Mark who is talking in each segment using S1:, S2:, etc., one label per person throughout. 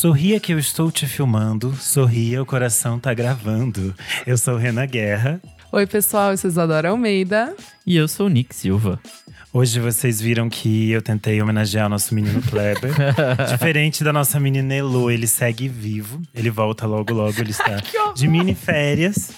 S1: Sorria que eu estou te filmando, sorria, o coração tá gravando. Eu sou Renan Guerra.
S2: Oi, pessoal, eu sou Isadora Almeida.
S3: E eu sou o Nick Silva.
S1: Hoje vocês viram que eu tentei homenagear o nosso menino Kleber. Diferente da nossa menina Elo, ele segue vivo. Ele volta logo, logo. Ele está de mini férias.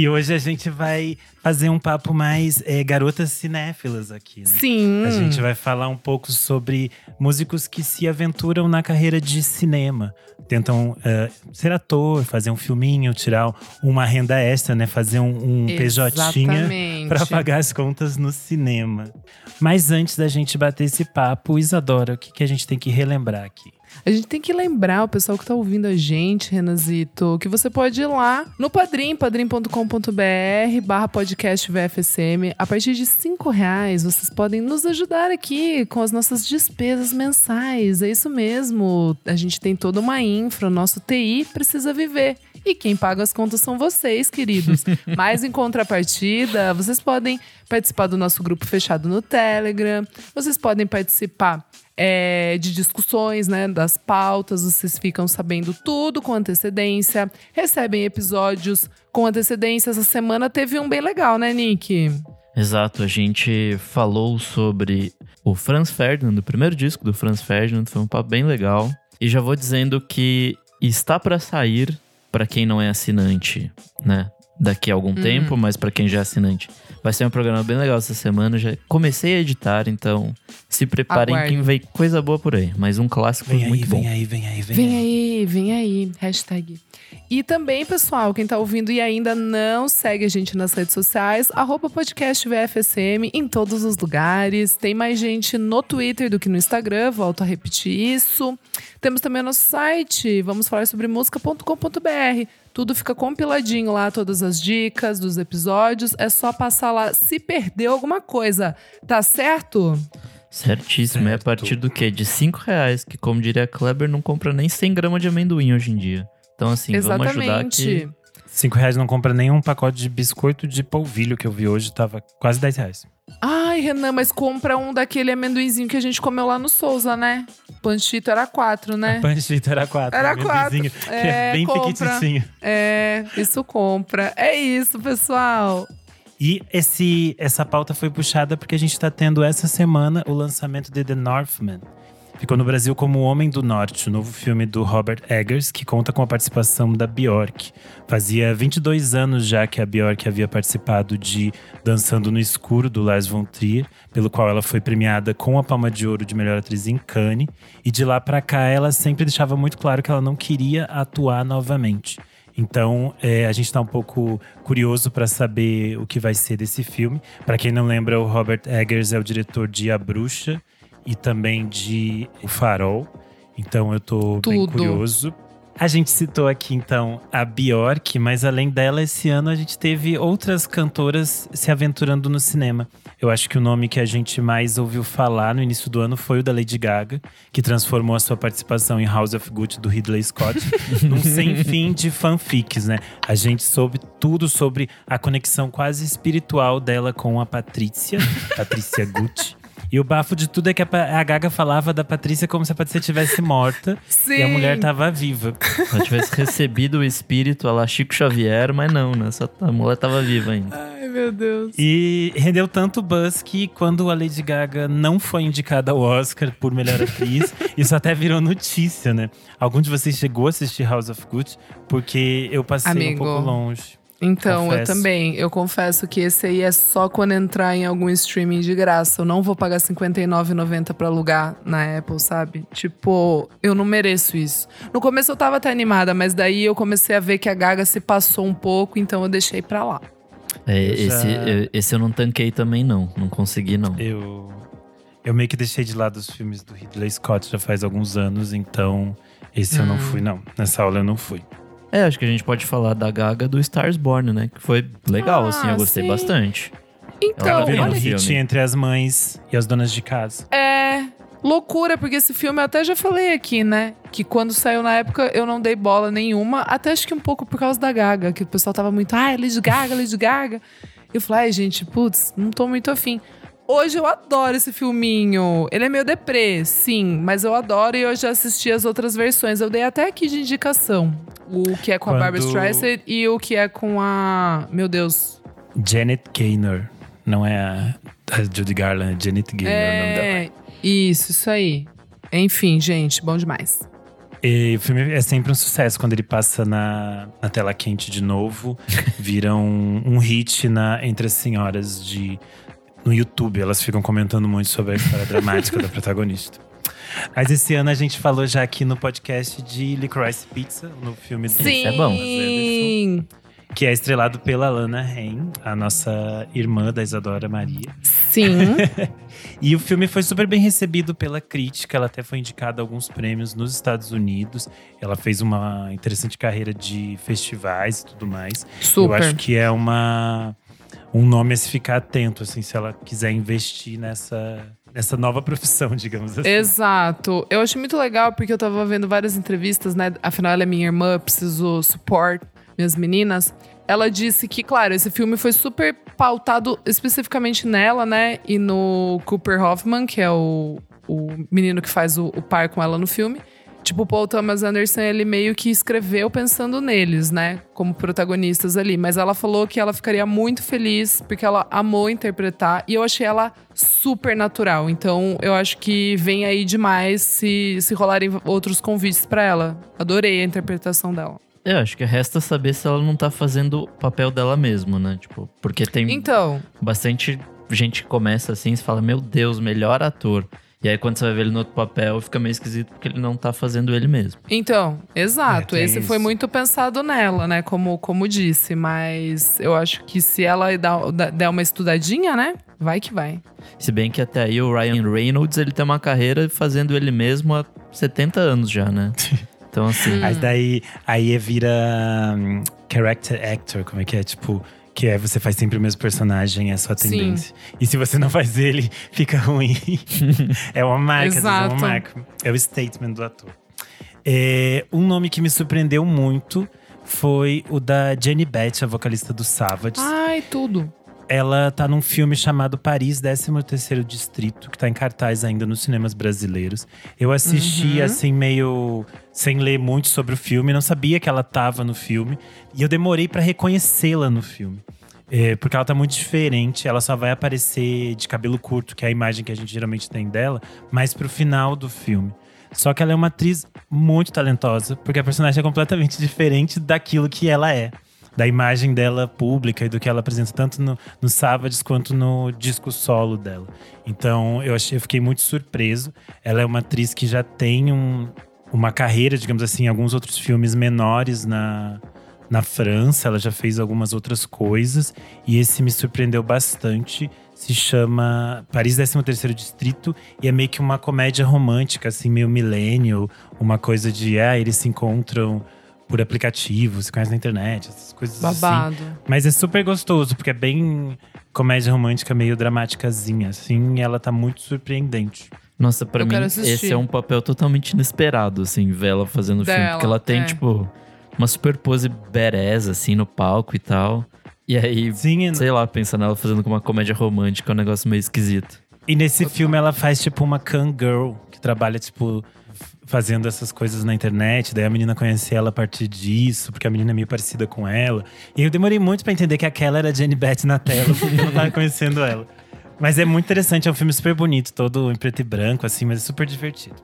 S1: E hoje a gente vai fazer um papo mais é, garotas cinéfilas aqui, né?
S2: Sim.
S1: A gente vai falar um pouco sobre músicos que se aventuram na carreira de cinema. Tentam uh, ser ator, fazer um filminho, tirar uma renda extra, né? Fazer um, um PJ para pagar as contas no cinema. Mas antes da gente bater esse papo, Isadora, o que, que a gente tem que relembrar aqui?
S2: A gente tem que lembrar o pessoal que tá ouvindo a gente, Renazito, que você pode ir lá no Padrim, padrim.com.br barra podcast VFSM. A partir de cinco reais, vocês podem nos ajudar aqui com as nossas despesas mensais. É isso mesmo. A gente tem toda uma infra, o nosso TI precisa viver. E quem paga as contas são vocês, queridos. Mas em contrapartida, vocês podem participar do nosso grupo fechado no Telegram. Vocês podem participar é, de discussões, né, das pautas, vocês ficam sabendo tudo com antecedência, recebem episódios com antecedência. Essa semana teve um bem legal, né, Nick?
S3: Exato, a gente falou sobre o Franz Ferdinand, o primeiro disco do Franz Ferdinand, foi um papo bem legal. E já vou dizendo que está para sair para quem não é assinante, né? Daqui a algum hum. tempo, mas para quem já é assinante. Vai ser um programa bem legal essa semana. Já comecei a editar, então se preparem Aguarde. que vem coisa boa por aí. Mas um clássico
S1: vem
S3: muito
S1: aí,
S3: bom.
S1: Vem aí, vem aí, vem,
S2: vem aí. aí. Vem aí, Hashtag. E também, pessoal, quem tá ouvindo e ainda não segue a gente nas redes sociais, arroba podcast VFSM em todos os lugares. Tem mais gente no Twitter do que no Instagram, volto a repetir isso. Temos também o nosso site, vamos falar sobre música.com.br. Tudo fica compiladinho lá, todas as dicas dos episódios. É só passar lá se perdeu alguma coisa. Tá certo?
S3: Certíssimo. Certo. É a partir do quê? De 5 reais, que como diria Kleber, não compra nem 100 gramas de amendoim hoje em dia. Então, assim, Exatamente. vamos ajudar que…
S1: 5 reais não compra nenhum pacote de biscoito de polvilho que eu vi hoje, tava quase 10 reais.
S2: Ai, Renan, mas compra um daquele amendoinzinho que a gente comeu lá no Souza, né? Panchito era quatro, né?
S1: A panchito era quatro.
S2: Era quatro.
S1: É, é bem compra.
S2: É, isso compra. É isso, pessoal.
S1: E esse, essa pauta foi puxada porque a gente está tendo essa semana o lançamento de The Northman, Ficou no Brasil como O Homem do Norte, o novo filme do Robert Eggers, que conta com a participação da Bjork. Fazia 22 anos já que a Bjork havia participado de Dançando no Escuro, do Lars von Trier, pelo qual ela foi premiada com a Palma de Ouro de Melhor Atriz em Cannes. E de lá para cá, ela sempre deixava muito claro que ela não queria atuar novamente. Então, é, a gente está um pouco curioso para saber o que vai ser desse filme. Para quem não lembra, o Robert Eggers é o diretor de A Bruxa e também de O Farol. Então eu tô Tudo. bem curioso. A gente citou aqui então a Bjork, mas além dela, esse ano a gente teve outras cantoras se aventurando no cinema. Eu acho que o nome que a gente mais ouviu falar no início do ano foi o da Lady Gaga, que transformou a sua participação em House of Gucci do Ridley Scott num sem fim de fanfics, né? A gente soube tudo sobre a conexão quase espiritual dela com a Patrícia, Patrícia Gucci. E o bafo de tudo é que a, a Gaga falava da Patrícia como se a Patrícia tivesse morta
S2: Sim.
S1: e a mulher tava viva.
S3: Ela tivesse recebido o espírito, ela Chico Xavier, mas não, né? Só, a mulher tava viva ainda.
S2: Ai, meu Deus.
S1: E rendeu tanto buzz que quando a Lady Gaga não foi indicada ao Oscar por melhor atriz, isso até virou notícia, né? Algum de vocês chegou a assistir House of Gucci? Porque eu passei
S2: Amigo.
S1: um pouco longe.
S2: Então,
S1: confesso.
S2: eu também. Eu confesso que esse aí é só quando entrar em algum streaming de graça. Eu não vou pagar R$59,90 pra alugar na Apple, sabe? Tipo, eu não mereço isso. No começo eu tava até animada, mas daí eu comecei a ver que a Gaga se passou um pouco, então eu deixei pra lá.
S3: É, esse, eu, esse eu não tanquei também, não. Não consegui, não.
S1: Eu, eu meio que deixei de lado os filmes do Ridley Scott já faz alguns anos, então esse hum. eu não hum. fui, não. Nessa aula eu não fui.
S3: É, acho que a gente pode falar da Gaga do Stars Born, né? Que foi legal, ah, assim, eu gostei sim. bastante.
S2: Então,
S1: Ela um hit entre as mães e as donas de casa.
S2: É, Loucura, porque esse filme eu até já falei aqui, né? Que quando saiu na época eu não dei bola nenhuma, até acho que um pouco por causa da Gaga, que o pessoal tava muito, ai, Lady Gaga, Lady Gaga. Eu falei, ai, gente, putz, não tô muito afim. Hoje eu adoro esse filminho. Ele é meio deprê, sim, mas eu adoro e eu já assisti as outras versões. Eu dei até aqui de indicação. O que é com
S1: Quando-
S2: a Barbara Streisand e o que é com a. Meu Deus.
S1: Janet Gaynor. Não é a, a Judy Garland, é Janet Gaynor o nome dela.
S2: É. Isso, isso aí. Enfim, gente, bom demais.
S1: E o filme é sempre um sucesso quando ele passa na, na tela quente de novo. Vira um, um hit na, entre as senhoras de no YouTube. Elas ficam comentando muito sobre a história dramática da protagonista. Mas esse ano a gente falou já aqui no podcast de Licorice Pizza, no filme do
S2: Sim.
S3: é bom.
S2: Sim.
S1: que é estrelado pela Lana Haim, a nossa irmã da Isadora Maria.
S2: Sim.
S1: E o filme foi super bem recebido pela crítica, ela até foi indicada a alguns prêmios nos Estados Unidos. Ela fez uma interessante carreira de festivais e tudo mais. Eu
S2: Super.
S1: acho que é uma um nome a se ficar atento, assim, se ela quiser investir nessa, nessa nova profissão, digamos assim.
S2: Exato. Eu achei muito legal porque eu tava vendo várias entrevistas, né? Afinal, ela é minha irmã, preciso support minhas meninas. Ela disse que, claro, esse filme foi super pautado especificamente nela, né? E no Cooper Hoffman, que é o, o menino que faz o, o par com ela no filme. Tipo, o Paul Thomas Anderson, ele meio que escreveu pensando neles, né? Como protagonistas ali. Mas ela falou que ela ficaria muito feliz porque ela amou interpretar. E eu achei ela super natural. Então, eu acho que vem aí demais se, se rolarem outros convites pra ela. Adorei a interpretação dela.
S3: Eu acho que resta saber se ela não tá fazendo o papel dela mesmo, né? Tipo, porque tem
S2: Então,
S3: bastante gente que começa assim e fala, meu Deus, melhor ator. E aí quando você vai ver ele no outro papel, fica meio esquisito porque ele não tá fazendo ele mesmo.
S2: então, exato.
S1: É, tem
S2: Esse foi muito pensado nela, né? Como, como disse. Mas eu acho que se ela der uma estudadinha, né? Vai que vai.
S3: Se bem que até aí o Ryan Reynolds, ele tem uma carreira fazendo ele mesmo há 70 anos já, né? Então assim,
S1: Mas daí aí vira hum, character actor, como é que é? Tipo, que é você faz sempre o mesmo personagem, é a sua
S2: Sim.
S1: tendência. E se você não faz ele, fica ruim. é uma marca, vezes é
S2: Exato.
S1: uma marca. É o statement do ator. É, um nome que me surpreendeu muito foi o da Jenny Beth, a vocalista do Savage.
S2: Ai, tudo.
S1: Ela tá num filme chamado Paris 13º Distrito, que tá em cartaz ainda nos cinemas brasileiros. Eu assisti
S2: Uhum.
S1: assim meio sem ler muito sobre o filme, não sabia que ela tava no filme e eu demorei pra reconhecê-la no filme. É, porque ela tá muito diferente, ela só vai aparecer de cabelo curto, que é a imagem que a gente geralmente tem dela, mais pro final do filme. Só que ela é uma atriz muito talentosa, porque a personagem é completamente diferente daquilo que ela é da imagem dela pública e do que ela apresenta tanto no, no Savages quanto no disco solo dela. Então eu achei, eu fiquei muito surpreso. Ela é uma atriz que já tem um- uma carreira, digamos assim, em alguns outros filmes menores na, na França. Ela já fez algumas outras coisas e esse me surpreendeu bastante. Se chama Paris 13º Distrito e é meio que uma comédia romântica, assim, meio millennial. Uma coisa de, ah, eles se encontram por aplicativo, se conhecem na internet, essas coisas assim.
S2: Babado.
S1: Mas é super gostoso, porque é bem comédia romântica, meio dramáticazinha, assim, e ela tá muito surpreendente.
S3: nossa, pra
S2: Eu
S3: mim esse é um papel totalmente inesperado, assim, ver ela fazendo o filme.
S2: Dela,
S3: Porque ela tem,
S2: é.
S3: tipo, uma super pose badass, assim, no palco e tal. E aí,
S1: Sim,
S3: sei lá, pensando nela fazendo com uma comédia romântica, é um negócio meio esquisito.
S1: e nesse filme ela faz tipo uma can girl, que trabalha, tipo, fazendo essas coisas na internet. Daí a menina conhece ela a partir disso, porque a menina é meio parecida com ela. E eu demorei muito pra entender que aquela era a Jenny Beth na tela, porque eu não tava conhecendo ela. Mas é muito interessante, é um filme super bonito, todo em preto e branco, assim, mas é super divertido.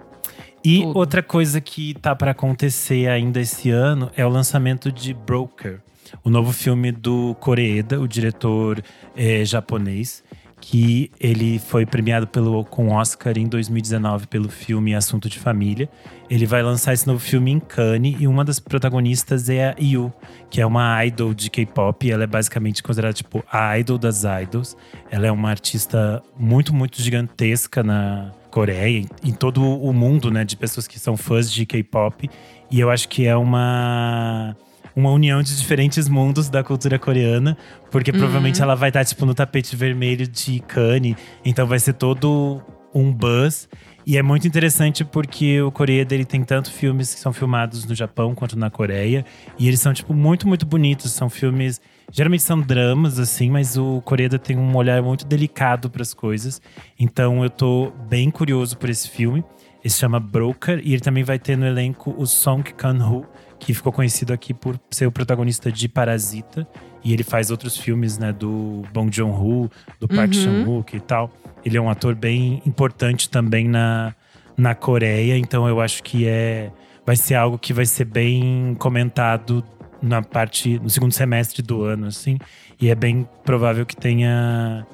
S1: E
S2: Tudo.
S1: outra coisa que tá pra acontecer ainda esse ano é o lançamento de Broker, o novo filme do Koreeda, o diretor eh, japonês, que ele foi premiado pelo, com Oscar em 2019 pelo filme Assunto de Família. Ele vai lançar esse novo filme em Cannes e uma das protagonistas é a Yu, que é uma idol de K-pop. Ela é basicamente considerada tipo a idol das idols. Ela é uma artista muito, muito gigantesca na Coreia, em, em todo o mundo, né, de pessoas que são fãs de K-pop. E eu acho que é uma uma união de diferentes mundos da cultura coreana, porque provavelmente ela vai estar tipo no tapete vermelho de Cannes, então vai ser todo um buzz. E é muito interessante porque o Coreia dele tem tanto filmes que são filmados no Japão quanto na Coreia. E eles são, tipo, muito, muito bonitos. São filmes. Geralmente são dramas, assim, mas o Coreia tem um olhar muito delicado para as coisas. Então eu tô bem curioso por esse filme. Ele se chama Broker e ele também vai ter no elenco o Song Kang-ho, que ficou conhecido aqui por ser o protagonista de Parasita. E ele faz outros filmes, né, do Bong Joon-ho, do Park
S2: Uhum.
S1: Chan-wook e tal. Ele é um ator bem importante também na, na Coreia, então eu acho que é vai ser algo que vai ser bem comentado na parte no segundo semestre do ano, assim. E é bem provável que tenha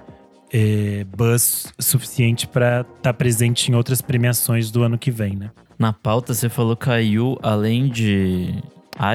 S1: é, buzz suficiente para estar tá presente em outras premiações do ano que vem, né?
S3: Na pauta você falou que a Yu, além de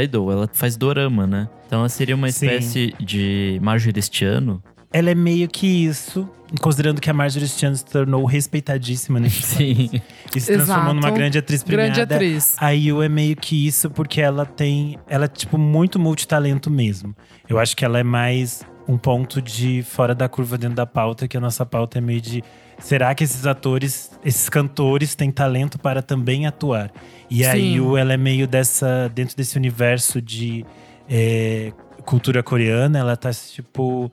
S3: idol, ela faz dorama, né? Então ela seria uma
S1: Sim.
S3: espécie de Marjorie este ano.
S1: Ela é meio que isso, considerando que a Marjorie Chan se tornou respeitadíssima nesse
S3: Sim.
S1: E se transformou
S2: Exato.
S1: numa grande atriz premiada.
S2: Grande atriz.
S1: A Yu é meio que isso porque ela tem. Ela é, tipo, muito multitalento mesmo. Eu acho que ela é mais um ponto de fora da curva dentro da pauta, que a nossa pauta é meio de. Será que esses atores, esses cantores têm talento para também atuar? E
S2: Sim.
S1: Yu, ela é meio dessa. dentro desse universo de é, cultura coreana, ela tá tipo.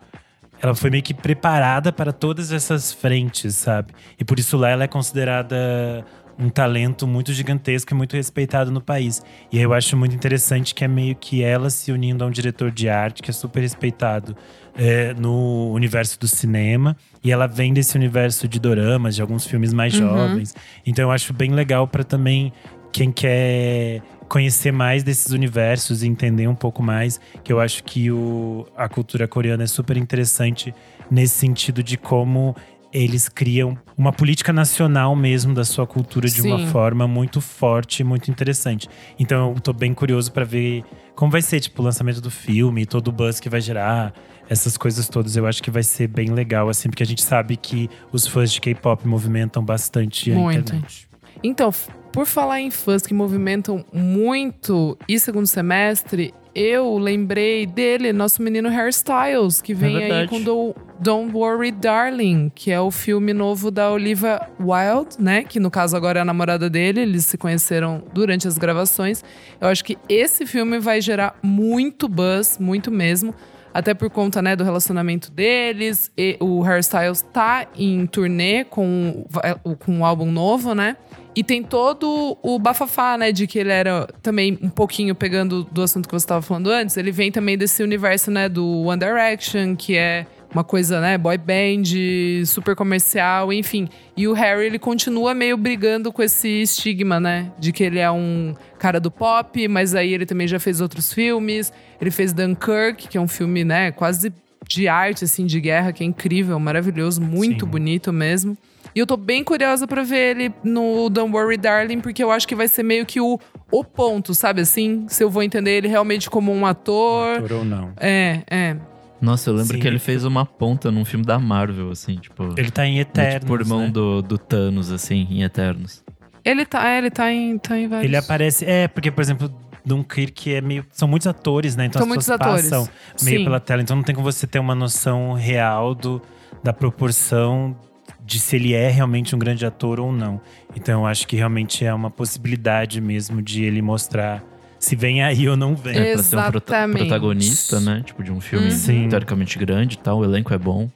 S1: Ela foi meio que preparada para todas essas frentes, sabe? E por isso lá ela é considerada um talento muito gigantesco e muito respeitado no país. E eu acho muito interessante que é meio que ela se unindo a um diretor de arte que é super respeitado é, no universo do cinema. E ela vem desse universo de doramas, de alguns filmes mais
S2: Uhum.
S1: jovens. Então eu acho bem legal para também quem quer conhecer mais desses universos e entender um pouco mais, que eu acho que o, a cultura coreana é super interessante nesse sentido de como eles criam uma política nacional mesmo da sua cultura de uma forma muito forte e muito interessante. Então eu tô bem curioso para ver como vai ser, tipo, o lançamento do filme, todo o buzz que vai gerar, essas coisas todas. Eu acho que vai ser bem legal, assim, porque a gente sabe que os fãs de K-pop movimentam bastante a
S2: Muito.
S1: internet.
S2: Então, por falar em fãs que movimentam muito e segundo semestre, eu lembrei dele, nosso menino Hairstyles, que vem aí
S3: verdade.
S2: com Do- Don't Worry Darling, que é o filme novo da Olivia Wilde, né? Que no caso agora é a namorada dele, eles se conheceram durante as gravações. Eu acho que esse filme vai gerar muito buzz, muito mesmo. Até por conta, né, do relacionamento deles. E o Hairstyles tá em turnê com, com um álbum novo, né? E tem todo o bafafá, né? De que ele era também um pouquinho pegando do assunto que você estava falando antes. Ele vem também desse universo, né? Do One Direction, que é uma coisa, né? Boy band, super comercial, enfim. E o Harry, ele continua meio brigando com esse estigma, né? De que ele é um cara do pop, mas aí ele também já fez outros filmes. Ele fez Dunkirk, que é um filme, né? Quase de arte, assim, de guerra, que é incrível, maravilhoso, muito
S1: Sim.
S2: bonito mesmo. E eu tô bem curiosa pra ver ele no Don't Worry Darling, porque eu acho que vai ser meio que o, o ponto, sabe assim? Se eu vou entender ele realmente como um ator.
S1: Ator ou não.
S2: É, é.
S3: Nossa, eu lembro
S1: Sim.
S3: que ele fez uma ponta num filme da Marvel, assim, tipo.
S1: Ele tá em
S3: né,
S1: Eternos,
S3: tipo, o irmão
S1: né?
S3: do, do Thanos, assim, em Eternos.
S2: Ele tá, é, ele tá em, tá em vários.
S1: Ele aparece. É, porque, por exemplo, Dunkirk é meio. São muitos atores, né? Então
S2: São
S1: as
S2: muitos
S1: pessoas
S2: atores.
S1: passam meio
S2: Sim.
S1: pela tela. Então não tem como você ter uma noção real do, da proporção de se ele é realmente um grande ator ou não. Então eu acho que realmente é uma possibilidade mesmo de ele mostrar se vem aí ou não vem.
S3: É, pra ser um prota-
S2: Exatamente.
S3: protagonista, né? Tipo, de um filme
S2: Uhum.
S3: Teoricamente grande e tal. O elenco é bom.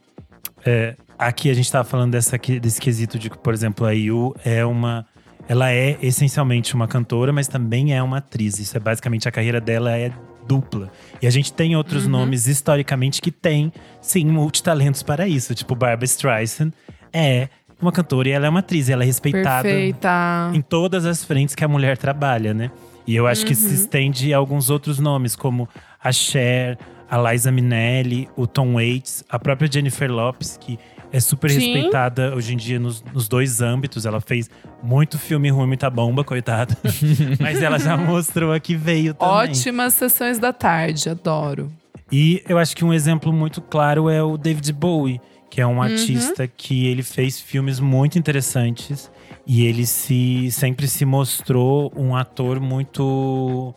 S1: É, aqui a gente tava falando dessa, que- desse quesito de que, por exemplo, a Yu é uma. Ela é essencialmente uma cantora, mas também é uma atriz. Isso é basicamente a carreira dela é dupla. E a gente tem outros
S2: Uhum.
S1: nomes historicamente que têm, sim, multitalentos para isso. Tipo, Barbara Streisand é uma cantora e ela é uma atriz. Ela é respeitada
S2: Perfeita.
S1: em todas as frentes que a mulher trabalha, né? E eu acho que
S2: Uhum.
S1: se estende a alguns outros nomes, como a Cher, a Liza Minnelli, o Tom Waits, a própria Jennifer Lopes, que é super
S2: Sim.
S1: respeitada hoje em dia nos, nos dois âmbitos. Ela fez muito filme ruim, muita bomba, coitada. Mas ela já mostrou a que veio também.
S2: Ótimas sessões da tarde, adoro.
S1: E eu acho que um exemplo muito claro é o David Bowie, que é
S2: Uhum.
S1: um artista que ele fez filmes muito interessantes e ele se sempre se mostrou um ator muito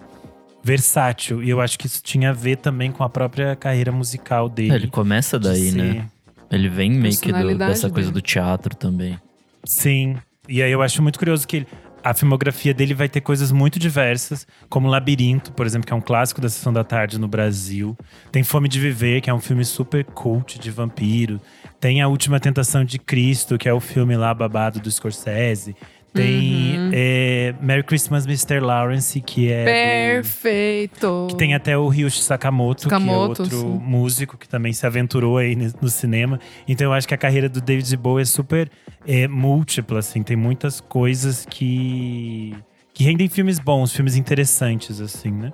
S1: versátil. E eu acho que isso tinha a ver também com a própria carreira musical dele.
S3: É, ele começa daí, né? Ele vem meio que do- dessa coisa
S2: dele.
S3: do teatro também.
S1: Sim. E aí eu acho muito curioso que ele- a filmografia dele vai ter coisas muito diversas, como Labirinto, por exemplo, que é um clássico da Sessão da Tarde no Brasil. Tem Fome de Viver, que é um filme super cult de vampiro. Tem A Última Tentação de Cristo, que é o filme lá babado do Scorsese. Tem
S2: Uhum.
S1: é, Merry Christmas, Mr. Lawrence, que é. do-
S2: Perfeito.
S1: que tem até o Ryuichi Sakamoto,
S2: Sakamoto,
S1: que é outro
S2: sim.
S1: músico que também se aventurou aí no cinema. Então eu acho que a carreira do David Bowie é super é, múltipla, assim. Tem muitas coisas que, que rendem filmes bons, filmes interessantes, assim, né?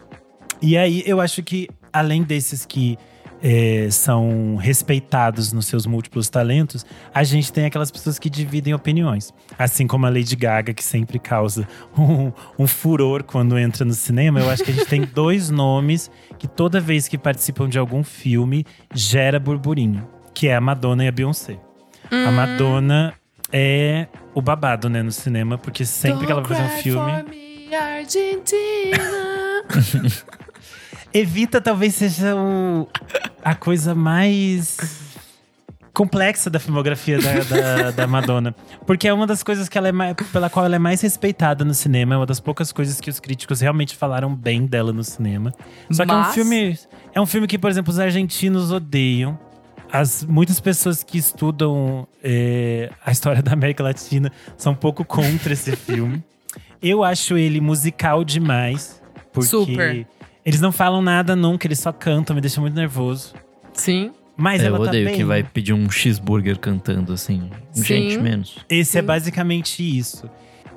S1: E aí eu acho que, além desses que é, são respeitados nos seus múltiplos talentos, a gente tem aquelas pessoas que dividem opiniões. Assim como a Lady Gaga, que sempre causa um, um furor quando entra no cinema. Eu acho que a gente tem dois nomes que toda vez que participam de algum filme gera burburinho. Que é a Madonna e a Beyoncé. A Madonna é o babado, né, no cinema. Porque sempre que ela vai fazer um filme…
S2: Argentina.
S1: Evita talvez seja o- a coisa mais complexa da filmografia da, da, da Madonna. Porque é uma das coisas que ela é mais, pela qual ela é mais respeitada no cinema. É uma das poucas coisas que os críticos realmente falaram bem dela no cinema. Só que é um
S2: Mas-
S1: filme. É um filme que, por exemplo, os argentinos odeiam. As, muitas pessoas que estudam é, a história da América Latina são um pouco contra esse filme. Eu acho ele musical demais. Porque
S2: Super.
S1: Eles não falam nada nunca, eles só cantam, me deixa muito nervoso.
S2: Sim.
S1: Mas
S3: É,
S1: ela
S3: eu odeio
S1: tá bem.
S3: que vai pedir um cheeseburger cantando assim.
S2: Sim.
S3: Gente, menos.
S1: Esse é
S2: Sim.
S1: basicamente isso.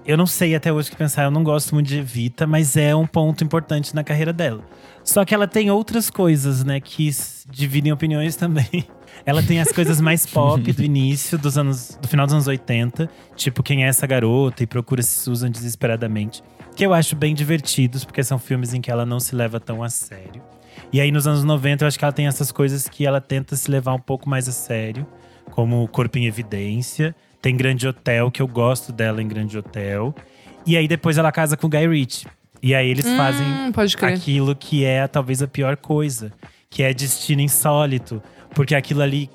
S1: Eu não sei até hoje o que pensar, eu não gosto muito de Evita, mas é um ponto importante na carreira dela. Só que ela tem outras coisas, né, que dividem opiniões também. Ela tem as coisas mais pop do início dos anos, do final dos anos 80, tipo Quem é essa garota e Procura se Susan desesperadamente, que eu acho bem divertidos, porque são filmes em que ela não se leva tão a sério. E aí nos anos 90 eu acho que ela tem essas coisas que ela tenta se levar um pouco mais a sério, como Corpo em Evidência. Tem Grande Hotel, que eu gosto dela em Grande Hotel. E aí depois ela casa com o Guy Ritchie. E aí eles fazem
S2: Hum, crer.
S1: aquilo que é talvez a pior coisa, que é Destino Insólito. Porque aquilo ali,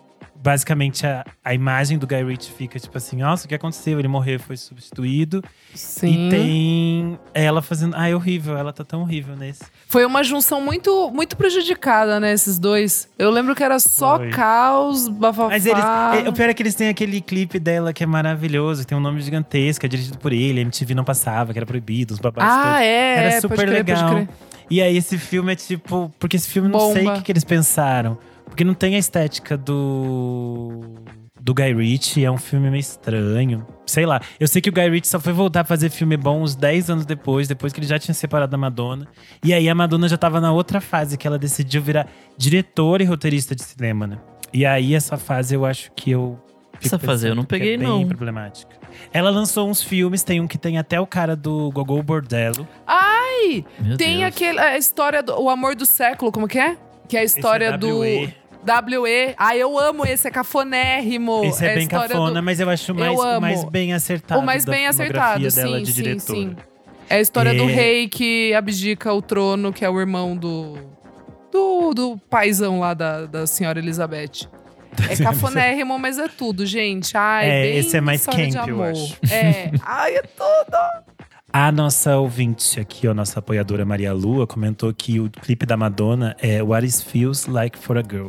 S1: basicamente, a, a imagem do Guy Ritchie fica tipo assim: nossa, o que aconteceu? Ele morreu, foi substituído.
S2: Sim.
S1: E tem ela fazendo. Ah, é horrível, ela tá tão horrível nesse.
S2: Foi uma junção muito, muito prejudicada, né, esses dois. Eu lembro que era só
S1: Foi.
S2: caos, bafafá.
S1: Mas eles. é, o pior é que eles têm aquele clipe dela que é maravilhoso, que tem um nome gigantesco, é dirigido por ele, a MTV não passava, que era proibido, os babados
S2: Ah,
S1: todos.
S2: é,
S1: Era super
S2: crer,
S1: legal. E aí esse filme é tipo. Porque esse filme não sei o que, que eles pensaram. Porque não tem a estética do. Do Guy Ritchie, é um filme meio estranho. Sei lá. Eu sei que o Guy Ritchie só foi voltar a fazer filme bom uns 10 anos depois, depois que ele já tinha separado da Madonna. E aí a Madonna já tava na outra fase, que ela decidiu virar diretora e roteirista de cinema, né? E aí essa fase eu acho que eu.
S3: Essa fase eu não
S1: que
S3: peguei,
S1: é bem
S3: não.
S1: problemática. Ela lançou uns filmes, tem um que tem até o cara do Gogol Bordello.
S2: Ai,
S3: Meu
S2: tem
S3: Deus.
S2: aquele, a história do O Amor do Século, como que é? Que é a história
S1: é
S2: do…
S1: W.E..
S2: Ah, eu amo esse, é cafonérrimo.
S1: Esse é,
S2: a
S1: bem cafona,
S2: do-
S1: mas eu acho mais,
S2: Eu
S1: mais bem acertado.
S2: O mais bem acertado,
S1: dela
S2: sim,
S1: de
S2: sim,
S1: diretora.
S2: sim. É a história do
S1: É.
S2: rei que abdica o trono, que é o irmão do… Do, do paizão lá da, da senhora Elizabeth. É cafonérrimo, mas é tudo, gente. Ai,
S1: É,
S2: bem
S1: esse é mais camp, eu acho.
S2: É. Ai, é tudo.
S1: A nossa ouvinte aqui, a nossa apoiadora Maria Lua, comentou que o clipe da Madonna é What It Feels Like for a Girl.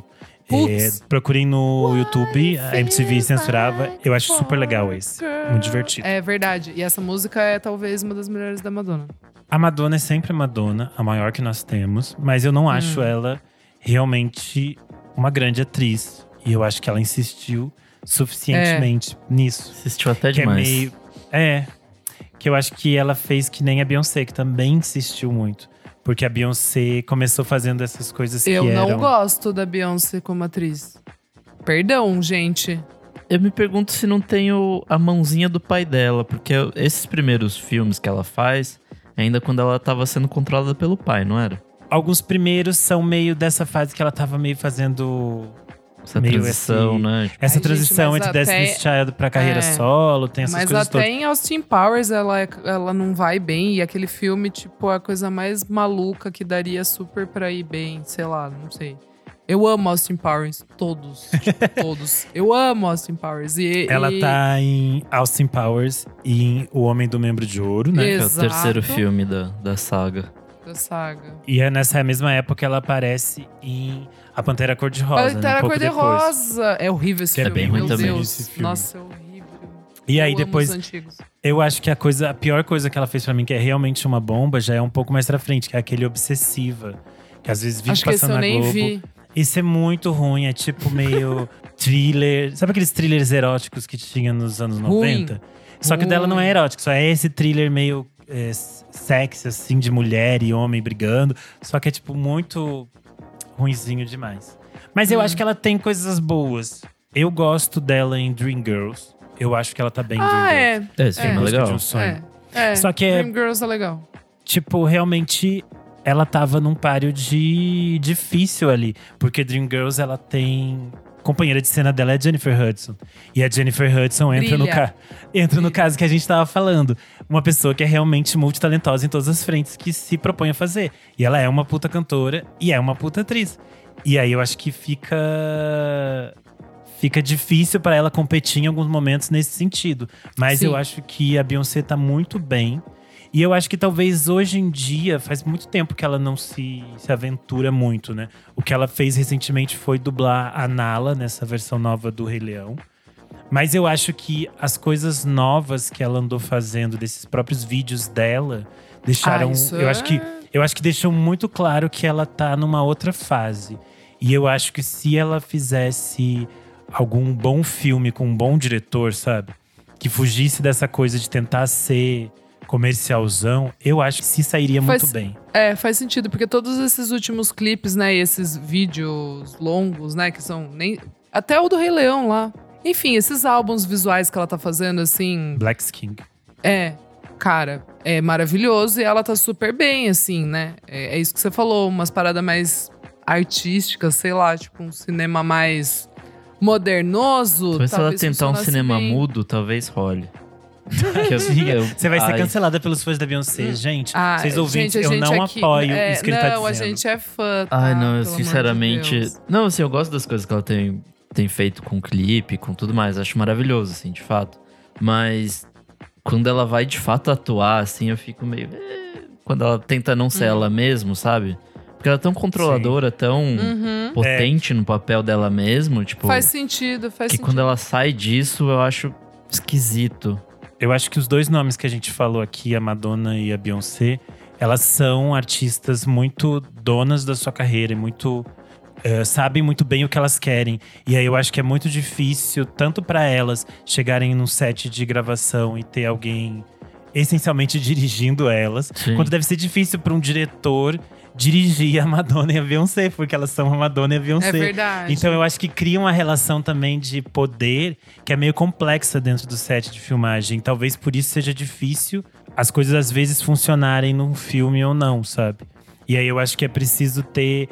S1: É, procurem no YouTube, a MTV censurava.
S2: like
S1: Eu acho super legal esse. Muito divertido.
S2: É verdade. E essa música é talvez uma das melhores da Madonna.
S1: A Madonna é sempre a Madonna, a maior que nós temos, mas eu não acho
S2: Hum.
S1: ela realmente uma grande atriz. E eu acho que ela insistiu suficientemente nisso.
S3: Assistiu até
S1: que
S3: demais.
S1: é meio. É. Que eu acho que ela fez que nem a Beyoncé, que também insistiu muito. Porque a Beyoncé começou fazendo essas coisas
S2: Eu
S1: que
S2: não
S1: eram.
S2: gosto da Beyoncé como atriz. Perdão, gente.
S3: Eu me pergunto se não tem o- a mãozinha do pai dela, porque esses primeiros filmes que ela faz, ainda quando ela tava sendo controlada pelo pai, não era?
S1: Alguns primeiros são meio dessa fase que ela tava meio fazendo.
S3: Essa
S1: Meio
S3: transição,
S1: esse-
S3: né?
S1: Essa
S2: gente,
S1: transição
S2: mas
S1: entre
S2: até-
S1: Destiny's Child pra carreira
S2: É.
S1: solo, tem essas
S2: Mas
S1: coisas
S2: até
S1: todas.
S2: em Austin Powers ela, é- ela não vai bem. E aquele filme, tipo, é a coisa mais maluca que daria super pra ir bem. Sei lá, não sei. Eu amo Austin Powers. Todos. tipo, todos. Eu amo Austin Powers. E,
S1: Ela
S2: e-
S1: tá em Austin Powers e em O Homem do Membro de Ouro, né?
S3: Que é o
S2: Exato.
S3: terceiro filme da, da saga.
S2: Da saga.
S1: E é nessa mesma época ela aparece em A Pantera Cor-de-Rosa, né?
S2: Pantera
S1: Um.
S2: Cor-de-Rosa. É horrível esse
S1: Que
S2: filme,
S1: bem
S2: meu
S3: ruim também
S2: Deus.
S1: esse filme.
S2: Nossa, é horrível.
S1: E aí
S2: Eu amo
S1: depois,
S2: os antigos.
S1: eu acho que a coisa, a pior coisa que ela fez pra mim, que é realmente uma bomba, já é um pouco mais pra frente, que é aquele Obsessiva. Que às vezes vive
S2: Acho que esse
S1: passando
S2: eu
S1: na
S2: nem
S1: Globo.
S2: vi.
S1: Isso é muito ruim, é tipo meio thriller. Sabe aqueles thrillers eróticos que tinha nos anos
S2: Ruim.
S1: 90? Só que o dela não é erótico, só é esse thriller meio é, sexy, assim, de mulher e homem brigando. Só que é, tipo, muito ruinzinho demais. Mas eu
S2: Hum.
S1: acho que ela tem coisas boas. Eu gosto dela em Dreamgirls. Eu acho que ela tá bem em
S2: Ah,
S1: Dreamgirls.
S2: é.
S3: É, esse
S2: É.
S3: filme é
S1: Busca de
S3: legal.
S1: um sonho.
S2: É. é.
S1: Só que é-
S2: Dreamgirls é legal.
S1: Tipo, realmente ela tava num páreo de difícil ali. Porque Dreamgirls, ela tem. Companheira de cena dela é a Jennifer Hudson. E a Jennifer Hudson entra, no, ca... entra no caso que a gente tava falando. Uma pessoa que é realmente multitalentosa em todas as frentes que se propõe a fazer. E ela é uma puta cantora e é uma puta atriz. E aí eu acho que fica. Fica difícil pra ela competir em alguns momentos nesse sentido. Mas
S2: Sim.
S1: eu acho que a Beyoncé tá muito bem. E eu acho que talvez hoje em dia, faz muito tempo que ela não se, se aventura muito, né? O que ela fez recentemente foi dublar a Nala nessa versão nova do Rei Leão. Mas eu acho que as coisas novas que ela andou fazendo, desses próprios vídeos dela, deixaram.
S2: Ah,
S1: eu acho que
S2: é-
S1: eu acho que deixou muito claro que ela tá numa outra fase. E eu acho que se ela fizesse algum bom filme com um bom diretor, sabe? Que fugisse dessa coisa de tentar ser comercialzão, eu acho que se sairia
S2: Faz-
S1: muito bem.
S2: É, faz sentido, porque todos esses últimos clipes, né, e esses vídeos longos, né, que são nem até o do Rei Leão lá. Enfim, esses álbuns visuais que ela tá fazendo assim,
S1: Black King.
S2: é, cara, é maravilhoso e ela tá super bem assim, né? É, é isso que você falou, umas paradas mais artísticas, sei lá, tipo um cinema mais modernoso.
S3: Talvez se ela
S2: talvez
S3: tentar um cinema
S2: bem.
S3: mudo, talvez role. Que eu- eu-
S1: Você vai ser
S3: ai,
S1: cancelada pelos fãs da Beyoncé, gente.
S2: Ah,
S1: Vocês ouvintes,
S2: gente, a
S1: eu
S2: gente
S1: não
S2: aqui-
S1: apoio
S2: é,
S1: isso que ele
S2: não,
S1: tá
S2: a
S1: dizendo.
S2: gente é fã. Tá?
S3: Ai, não, eu
S2: Pelo de
S3: sinceramente.
S2: Deus.
S3: Não, assim, eu gosto das coisas que ela tem, tem feito com clipe, com tudo mais. Acho maravilhoso, assim, de fato. Mas quando ela vai de fato atuar, assim, eu fico meio. eh, Quando ela tenta não ser
S2: Uhum.
S3: ela mesmo, sabe? Porque ela é tão controladora, tão
S2: Uhum.
S3: potente no papel dela mesmo, tipo.
S2: Faz sentido, faz
S3: que
S2: sentido.
S3: quando ela sai disso, eu acho esquisito.
S1: Eu acho que os dois nomes que a gente falou aqui, a Madonna e a Beyoncé, elas são artistas muito donas da sua carreira e muito eh, sabem muito bem o que elas querem. E aí eu acho que é muito difícil tanto para elas chegarem num set de gravação e ter alguém essencialmente dirigindo elas,
S3: Sim.
S1: quanto deve ser difícil para um diretor dirigir a Madonna e a Beyoncé, porque elas são a Madonna e a Beyoncé.
S2: É verdade.
S1: Então eu acho que cria uma relação também de poder que é meio complexa dentro do set de filmagem. Talvez por isso seja difícil as coisas às vezes funcionarem num filme ou não, sabe? E aí eu acho que é preciso ter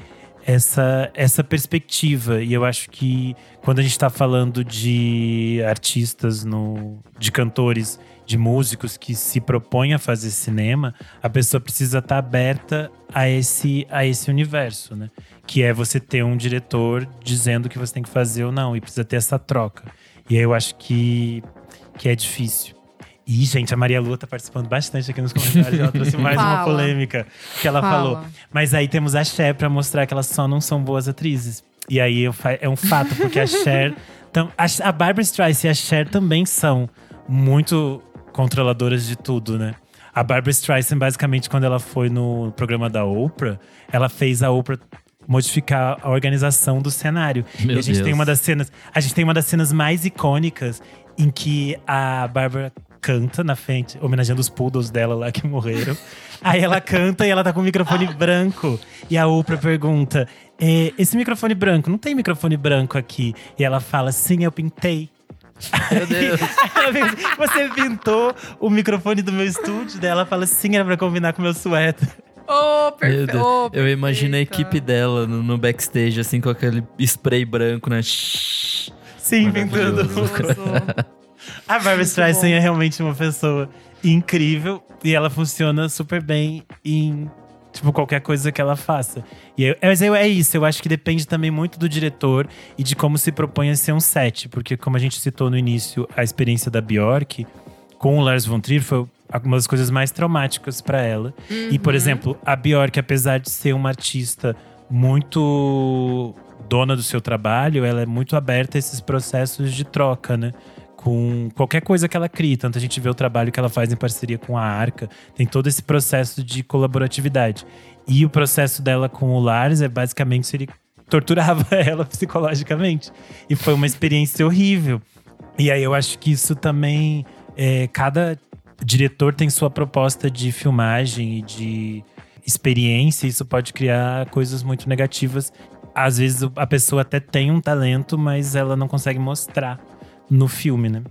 S1: essa, essa perspectiva. E eu acho que quando a gente tá falando de artistas, no, de cantores, de músicos que se propõem a fazer cinema, a pessoa precisa estar aberta a esse, a esse universo, né? Que é você ter um diretor dizendo o que você tem que fazer ou não. E precisa ter essa troca. E aí eu acho que, que é difícil. E, gente, a Maria Lua tá participando bastante aqui nos comentários. Ela trouxe mais uma
S2: Fala.
S1: polêmica que ela
S2: Fala.
S1: falou. Mas aí temos a Cher pra mostrar que elas só não são boas atrizes. E aí é um fato, porque a Cher. tam- a, a Barbara Streisand e a Cher também são muito controladoras de tudo, né? A Barbara Streisand, basicamente, quando ela foi no programa da Oprah, ela fez a Oprah modificar a organização do cenário.
S3: Meu
S1: e a gente
S3: Deus.
S1: tem uma das cenas, a gente tem uma das cenas mais icônicas em que a Barbara canta na frente, homenageando os poodles dela lá que morreram. Aí ela canta e ela tá com o microfone branco. E a Oprah pergunta: "É, esse microfone branco, não tem microfone branco aqui? E ela fala: sim, eu pintei.
S3: Meu Deus.
S1: Você pintou o microfone do meu estúdio? Daí ela fala: sim, era pra combinar com o meu suéter.
S3: Meu
S2: perfeito.
S3: Deus. Eu imagino a equipe dela no, no backstage, assim, com aquele spray branco, né?
S1: Sim, pintando. A Barbara Streisand é realmente uma pessoa incrível e ela funciona super bem em Tipo, qualquer coisa que ela faça. E eu, mas eu, é isso, eu acho que depende também muito do diretor e de como se propõe a ser um set. Porque, como a gente citou no início, a experiência da Bjork com o Lars von Trier foi uma das coisas mais traumáticas para ela. E, por exemplo, a Bjork, apesar de ser uma artista muito dona do seu trabalho, ela é muito aberta a esses processos de troca, né? Com qualquer coisa que ela cria. Tanto a gente vê o trabalho que ela faz em parceria com a Arca, tem todo esse processo de colaboratividade. E o processo dela com o Lars é basicamente se ele torturava ela psicologicamente. E foi uma experiência horrível. E aí eu acho que isso também. É, cada diretor tem sua proposta de filmagem e de experiência, isso pode criar coisas muito negativas. Às vezes a pessoa até tem um talento, mas ela não consegue mostrar no filme, né?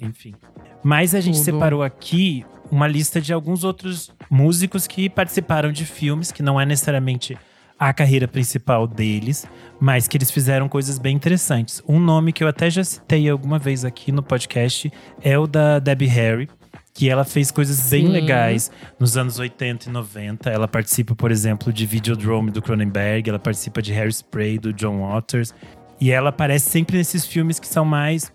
S1: Enfim. Mas a gente
S2: Tudo.
S1: separou aqui uma lista de alguns outros músicos que participaram de filmes, que não é necessariamente a carreira principal deles, mas que eles fizeram coisas bem interessantes. Um nome que eu até já citei alguma vez aqui no podcast é o da Debbie Harry, que ela fez coisas bem
S2: Sim.
S1: legais nos anos 80 e 90. Ela participa, por exemplo, de Videodrome do Cronenberg, ela participa de Hairspray do John Waters, e ela aparece sempre nesses filmes que são mais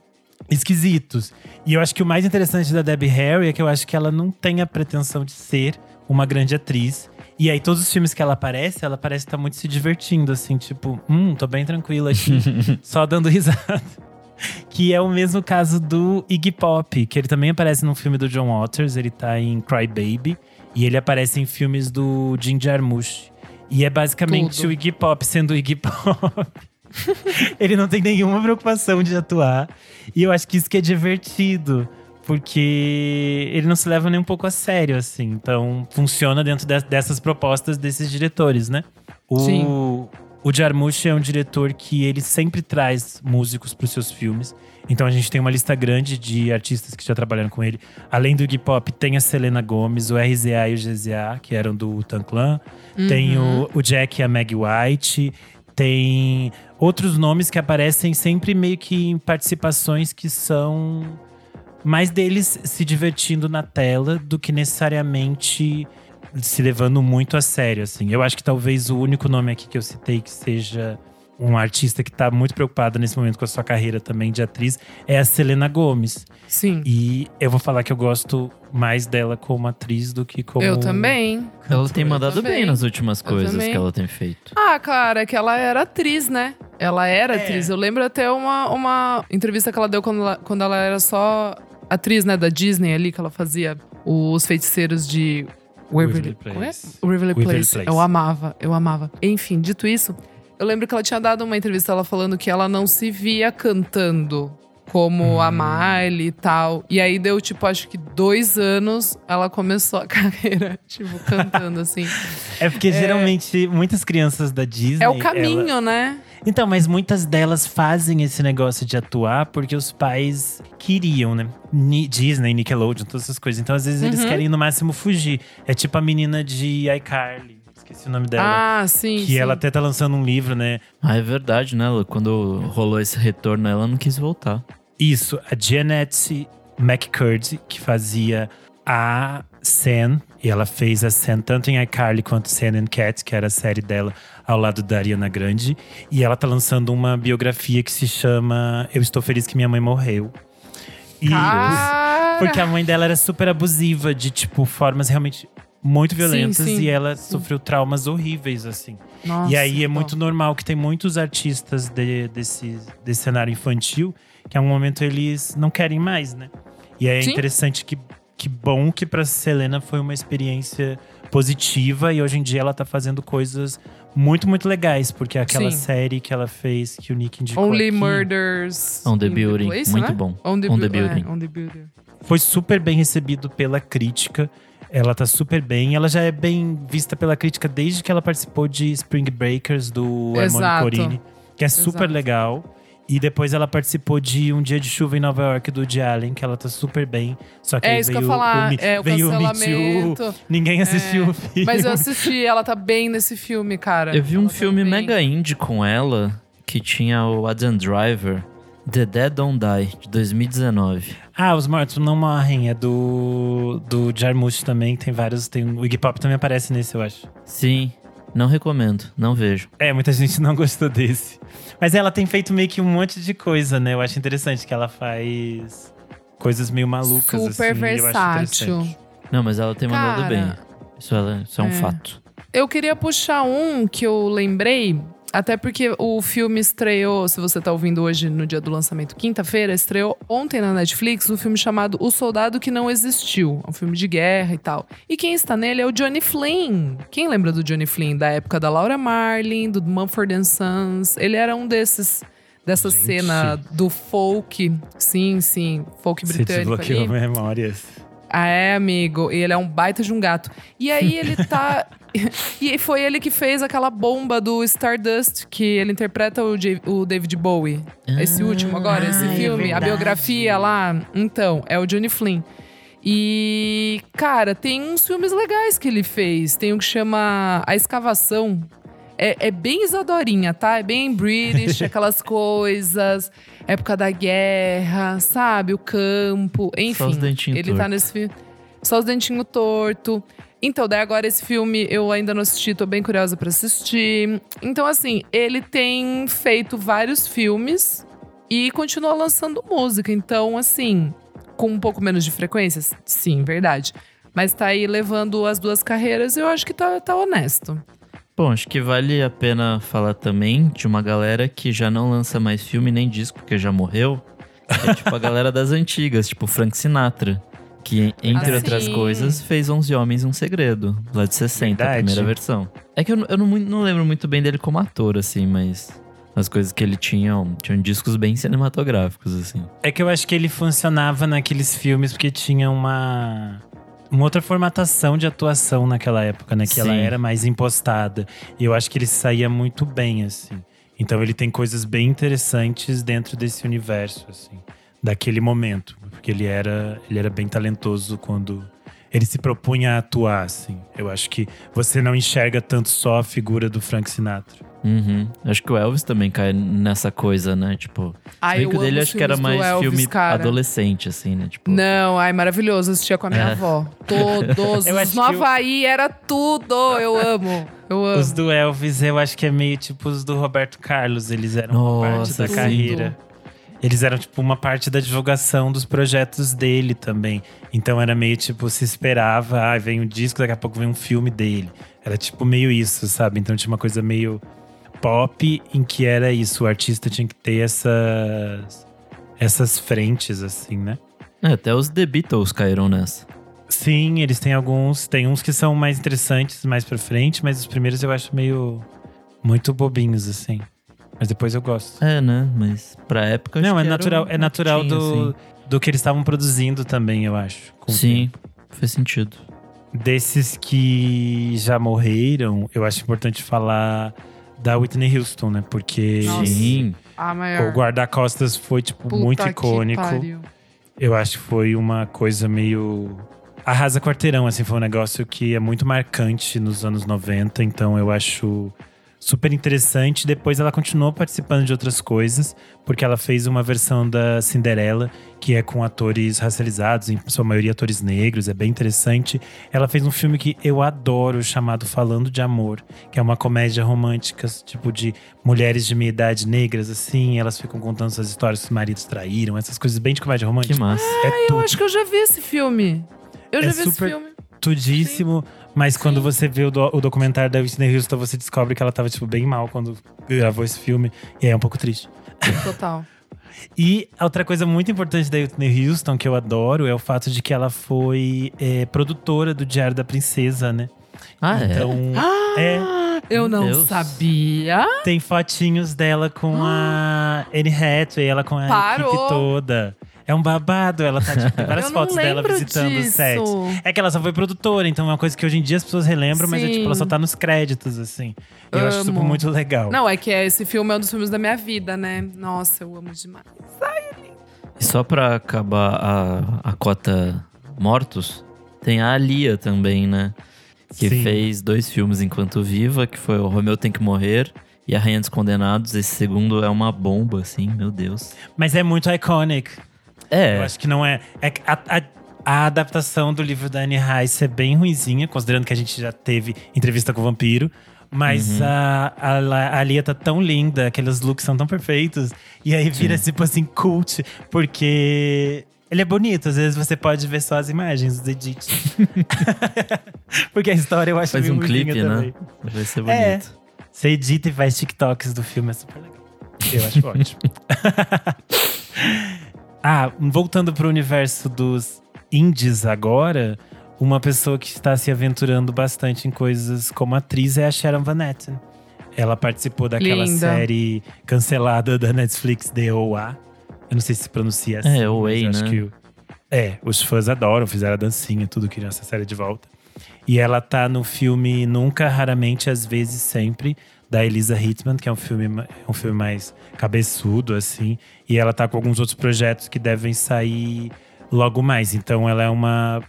S1: esquisitos. E eu acho que o mais interessante da Debbie Harry é que eu acho que ela não tem a pretensão de ser uma grande atriz. E aí, todos os filmes que ela aparece, ela parece estar muito se divertindo, assim, tipo, hum, tô bem tranquila aqui, só dando risada. Que é o mesmo caso do Iggy Pop, que ele também aparece num filme do John Waters, ele tá em Cry Baby, e ele aparece em filmes do Jim Jarmusch. E é basicamente
S2: Tudo.
S1: o Iggy Pop sendo o Iggy Pop. ele não tem nenhuma preocupação de atuar. E eu acho que isso que é divertido. Porque ele não se leva nem um pouco a sério, assim. Então, funciona dentro de- dessas propostas desses diretores, né? O,
S2: Sim.
S1: o Jarmusch é um diretor que ele sempre traz músicos para os seus filmes. Então a gente tem uma lista grande de artistas que já trabalharam com ele. Além do Iggy Pop, tem a Selena Gomez, o RZA e o GZA, que eram do Tan Clan. Tem o, o Jack e a Meg White. Tem outros nomes que aparecem sempre meio que em participações que são mais deles se divertindo na tela do que necessariamente se levando muito a sério, assim. Eu acho que talvez o único nome aqui que eu citei que seja um artista que tá muito preocupado nesse momento com a sua carreira também de atriz é a Selena Gomez.
S2: Sim.
S1: E eu vou falar que eu gosto mais dela como atriz do que como
S2: Eu também.
S3: Ela tem mandado bem nas últimas coisas que ela tem feito.
S2: Ah, cara, é que ela era atriz, né? Ela era
S1: É.
S2: atriz. Eu lembro até uma, uma entrevista que ela deu quando ela, quando ela era só atriz, né, da Disney ali, que ela fazia os feiticeiros de Waverly,
S1: Waverly
S2: é?
S1: Place.
S2: Waverly Place.
S1: Place.
S2: Eu amava, eu amava. Enfim, dito isso, eu lembro que ela tinha dado uma entrevista ela falando que ela não se via cantando como
S1: Hum.
S2: a Miley e tal. E aí deu, tipo, acho que dois anos ela começou a carreira, tipo, cantando assim.
S1: É porque geralmente muitas crianças da Disney.
S2: É o caminho,
S1: ela-
S2: né?
S1: Então, mas muitas delas fazem esse negócio de atuar porque os pais queriam, né? Disney, Nickelodeon, todas essas coisas. Então, às vezes, eles
S2: Uhum.
S1: querem no máximo fugir. É tipo a menina de iCarly. Esqueci o nome dela.
S2: Ah, sim.
S1: que
S2: sim.
S1: ela até tá lançando um livro, né?
S3: Ah, é verdade, né? Quando rolou esse retorno, ela não quis voltar.
S1: Isso, a Janet McCurdy, que fazia a Sam. E ela fez a Sam tanto em iCarly quanto Sam and Cat, que era a série dela ao lado da Ariana Grande. E ela tá lançando uma biografia que se chama Eu Estou Feliz Que Minha Mãe Morreu. E
S2: Cara!
S1: porque a mãe dela era super abusiva, de tipo, formas realmente muito violentas.
S2: sim,
S1: e ela
S2: sim.
S1: sofreu traumas horríveis, assim.
S2: Nossa,
S1: E aí é
S2: dó.
S1: muito normal que tem muitos artistas de- desse, desse cenário infantil que a um momento eles não querem mais, né? E é
S2: Sim.
S1: interessante que, que bom que pra Selena foi uma experiência positiva e hoje em dia ela tá fazendo coisas muito, muito legais, porque aquela
S2: Sim.
S1: série que ela fez que o Nick indicou
S2: Only
S1: aqui,
S2: Murders.
S3: On the
S2: in
S3: Building,
S2: Place,
S3: muito
S2: né?
S3: bom.
S2: On the,
S3: On the
S2: é,
S3: Building.
S2: on the Building.
S1: foi super bem recebido pela crítica. Ela tá super bem. Ela já é bem vista pela crítica desde que ela participou de Spring Breakers do Harmony. Corine, que é super
S2: Exato.
S1: legal. E depois ela participou de Um Dia de Chuva em Nova York do Woody Allen, que ela tá super bem. Só que
S2: É
S1: aí
S2: isso que eu
S1: veio
S2: ia falar.
S1: o,
S2: é o
S1: veio o Me Too.
S2: cancelamento.
S1: Ninguém assistiu
S2: É,
S1: o filme.
S2: Mas eu assisti, ela tá bem nesse filme, cara.
S3: Eu vi um
S2: Ela tá
S3: filme
S2: bem.
S3: mega indie com ela, que tinha o Adam Driver. The Dead Don't Die, de 2019.
S1: Ah, Os Mortos Não Morrem. É do, do Jarmusch também. Tem vários. Tem, o Iggy Pop também aparece nesse, eu acho.
S3: Sim, não recomendo, não vejo.
S1: É, muita gente não gostou desse. Mas ela tem feito meio que um monte de coisa, né? Eu acho interessante que ela faz coisas meio malucas,
S2: Super
S1: assim. eu acho
S2: versátil.
S3: Não, mas ela tem mandado
S2: Cara,
S3: bem. Isso é, isso é um
S2: é.
S3: fato.
S2: Eu queria puxar um que eu lembrei, até porque o filme estreou, se você tá ouvindo hoje no dia do lançamento, quinta-feira, estreou ontem na Netflix um filme chamado O Soldado que Não Existiu. É um filme de guerra e tal. E quem está nele é o Johnny Flynn. Quem lembra do Johnny Flynn? Da época da Laura Marlin, do Mumford Sons. Ele era um desses. Dessa
S1: Gente.
S2: cena do folk, sim, sim, folk
S1: Você
S2: britânico
S1: desbloqueou
S2: ali.
S1: memórias.
S2: Ah, é, amigo. E ele é um baita de um gato. E aí ele tá. e foi ele que fez aquela bomba do Stardust, que ele interpreta o, J- o David Bowie. Esse último agora, esse
S1: Ah, é
S2: filme, a
S1: verdade.
S2: biografia lá. Então, é o Johnny Flynn. E, cara, tem uns filmes legais que ele fez. Tem um que chama A Escavação. É, é bem Isadorinha, tá? É bem British, aquelas coisas. Época da guerra, sabe? O campo. Enfim.
S3: Só os dentinhos
S2: Ele tá
S3: tortos.
S2: nesse filme. Só os dentinhos torto. Então, daí agora esse filme eu ainda não assisti, tô bem curiosa pra assistir. Então, assim, ele tem feito vários filmes e continua lançando música. Então, assim, com um pouco menos de frequência, sim, verdade. Mas tá aí levando as duas carreiras e eu acho que tá, tá honesto.
S3: Bom, acho que vale a pena falar também de uma galera que já não lança mais filme nem disco, porque já morreu. Que é tipo a galera das antigas, tipo Frank Sinatra. Que, entre
S2: Ah,
S3: outras
S2: sim.
S3: coisas, fez 11 Homens e um Segredo, lá de 60, a
S1: Verdade.
S3: primeira versão. É que eu, não- eu não, não lembro muito bem dele como ator, assim, mas as coisas que ele tinha, tinham discos bem cinematográficos, assim.
S1: É que eu acho que ele funcionava naqueles filmes porque tinha uma. Uma outra formatação de atuação naquela época, né? Que ela
S3: Sim.
S1: era mais impostada. E eu acho que ele saía muito bem, assim. Então ele tem coisas bem interessantes dentro desse universo, assim. Daquele momento. Porque ele era, ele era bem talentoso quando ele se propunha a atuar, assim. Eu acho que você não enxerga tanto só a figura do Frank Sinatra.
S3: Uhum. Acho que o Elvis também cai nessa coisa, né? Tipo,
S2: Ai, eu
S3: que o dele acho que era mais
S2: Elvis,
S3: filme
S2: cara.
S3: adolescente, assim, né? Tipo,
S2: Não, ai, maravilhoso. Assistia com a minha
S3: É.
S2: avó. Todos.
S1: Eu
S2: Os no Havaí era tudo. Eu amo. Eu amo.
S1: Os do Elvis, eu acho que é meio tipo os do Roberto Carlos. Eles eram uma parte
S3: Nossa,
S1: da
S3: sim.
S1: carreira. Eles eram, tipo, uma parte da divulgação dos projetos dele também. Então era meio tipo, se esperava, ah, vem um disco, daqui a pouco vem um filme dele. Era tipo meio isso, sabe? Então tinha uma coisa meio pop em que era isso. O artista tinha que ter essas, essas frentes, assim, né?
S3: é, até os The Beatles caíram nessa.
S1: Sim, eles têm alguns. Tem uns que são mais interessantes mais pra frente, mas os primeiros eu acho meio. muito bobinhos, assim. Mas depois eu gosto.
S3: É, né? Mas pra época.
S1: Não,
S3: acho
S1: é
S3: que era
S1: natural,
S3: um
S1: é natural do,
S3: assim.
S1: do que eles estavam produzindo também, eu acho.
S3: Sim, faz sentido.
S1: Desses que já morreram, eu acho importante falar da Whitney Houston, né? Porque
S2: Nossa.
S3: Sim.
S2: A maior.
S1: o guarda-costas foi, tipo,
S2: Puta
S1: muito
S2: que
S1: icônico.
S2: pariu.
S1: Eu acho que foi uma coisa meio. Arrasa quarteirão, assim, foi um negócio que é muito marcante nos anos 90, então eu acho super interessante. Depois ela continuou participando de outras coisas, porque ela fez uma versão da Cinderela, que é com atores racializados, em sua maioria atores negros, é bem interessante. Ela fez um filme que eu adoro, chamado Falando de Amor, que é uma comédia romântica, tipo de mulheres de minha idade negras, assim, elas ficam contando suas histórias que os maridos traíram, essas coisas bem de comédia romântica.
S3: Que massa.
S1: É
S2: Eu
S1: tudo,
S2: acho que eu já vi esse filme. Eu já
S1: É
S2: vi esse
S1: super-
S2: filme.
S1: tudíssimo. Mas quando você vê o, do- o documentário da Whitney Houston, você descobre que ela tava, tipo, bem mal quando gravou esse filme. E aí é um pouco triste.
S2: Total.
S1: E outra coisa muito importante da Whitney Houston, que eu adoro, é o fato de que ela foi é, produtora do Diário da Princesa, né?
S3: Ah, é?
S1: Então, é,
S2: Eu
S3: Meu
S2: não
S3: Deus.
S2: sabia.
S1: tem fotinhos dela com a Anne Hathaway, ela com a
S2: Parou.
S1: equipe toda. É um babado, ela tá, tipo, tem várias
S2: eu não
S1: fotos dela
S2: lembro
S1: visitando os
S2: disso.
S1: sets. É que ela só foi produtora, então é uma coisa que hoje em dia as pessoas relembram, mas é, tipo, ela só tá nos créditos, assim. E eu acho
S2: Amo.
S1: super muito legal.
S2: Não, é que esse filme é um dos filmes da minha vida, né? Nossa, eu amo demais.
S3: E só pra acabar a, a cota mortos, tem a Alia também, né? Que
S1: Sim.
S3: fez dois filmes enquanto viva, que foi o Romeu Tem Que Morrer e A Rainha dos Condenados. Esse segundo é uma bomba, assim, meu Deus.
S1: Mas é muito iconic.
S3: É,
S1: Eu acho que não é. é a, a- a adaptação do livro da Anne Rice é bem ruinzinha, considerando que a gente já teve entrevista com o vampiro. Mas a, a, La- a Lia tá tão linda, aqueles looks são tão perfeitos. E aí vira tipo assim, cult, porque. Ele é bonito, às vezes você pode ver só as imagens dos edits. porque a história eu acho
S3: faz um clipe,
S1: também.
S3: né? Vai ser
S1: É.
S3: bonito.
S1: Você edita e faz TikToks do filme, é super legal. Eu acho ótimo. Ah, voltando pro universo dos indies agora, uma pessoa que está se aventurando bastante em coisas como atriz é a Sharon Van Etten. Ela participou daquela
S2: Linda.
S1: série cancelada da Netflix, The OA. Eu não sei se pronuncia assim.
S3: É, OA,
S1: acho
S3: né?
S1: que o- É, os fãs adoram, fizeram a dancinha, tudo, queriam essa série de volta. E ela tá no filme Nunca, Raramente, Às vezes, Sempre, da Elisa Hitman, que é um filme, ma- um filme mais cabeçudo, assim. E ela tá com alguns outros projetos que devem sair logo mais. Então ela é uma.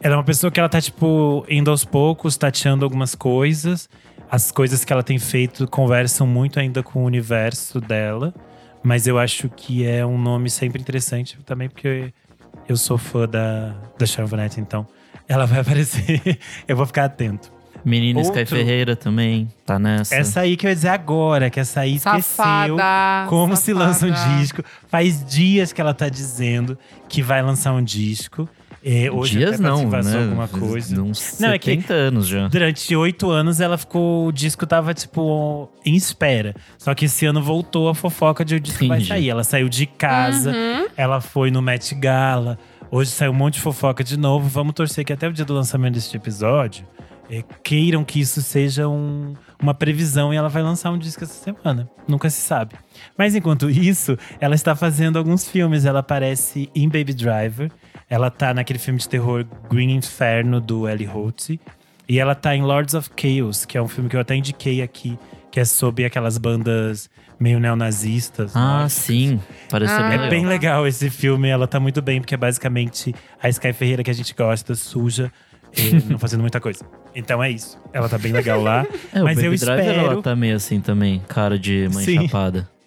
S1: Ela é uma pessoa que ela tá, tipo, indo aos poucos, tateando algumas coisas. As coisas que ela tem feito conversam muito ainda com o universo dela. Mas eu acho que é um nome sempre interessante também, porque eu sou fã da, da Etten, então ela vai aparecer. eu vou ficar atento.
S3: Menina Sky
S1: Outro-
S3: Ferreira também tá nessa.
S1: Essa aí que eu ia dizer agora, que essa aí esqueceu
S2: Safada.
S1: como se lança um
S2: safada.
S1: disco. Faz dias que ela tá dizendo que vai lançar um disco. É, hoje
S3: Dias não, né?
S1: alguma coisa.
S3: Uns
S1: Não, é que-
S3: 70 anos já.
S1: Durante oito anos, ela ficou. O disco tava, tipo, em espera. Só que esse ano voltou a fofoca de o disco vai
S3: Entendi.
S1: sair. Ela saiu de casa,
S2: Uhum.
S1: ela foi no Met Gala. Hoje saiu um monte de fofoca de novo. Vamos torcer que até o dia do lançamento deste episódio é, queiram que isso seja um- uma previsão e ela vai lançar um disco essa semana. Nunca se sabe. Mas enquanto isso, ela está fazendo alguns filmes. Ela aparece em Baby Driver. Ela tá naquele filme de terror Green Inferno do Ellie Holtz. E ela tá em Lords of Chaos, que é um filme que eu até indiquei aqui, que é sobre aquelas bandas meio neonazistas.
S3: Ah,
S1: nórdicas.
S3: sim. Parece
S2: Ah.
S3: bem
S1: É
S3: legal.
S1: bem legal esse filme, ela tá muito bem, porque é basicamente a Sky Ferreira que a gente gosta, suja, não fazendo muita coisa. Então é isso. Ela tá bem legal lá.
S3: É, o
S1: mas
S3: Baby
S1: eu
S3: Driver
S1: espero.
S3: ela tá meio assim também, cara de mãe
S1: Sim.
S3: chapada.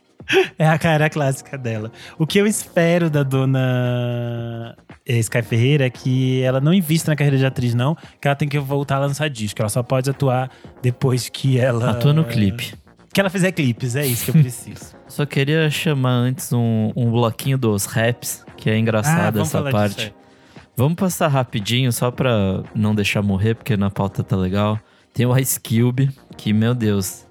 S1: É a cara clássica dela. O que eu espero da dona eh, Sky Ferreira é que ela não invista na carreira de atriz, não. Que ela tem que voltar a lançar disco. Ela só pode atuar depois que ela.
S3: Atua no clipe.
S1: Que ela fizer clipes, é isso que eu preciso.
S3: Só queria chamar antes um, um bloquinho dos raps, que é engraçado
S1: Ah,
S3: essa parte. Vamos passar rapidinho, só pra não deixar morrer, porque na pauta tá legal. Tem o Ice Cube, que, meu Deus,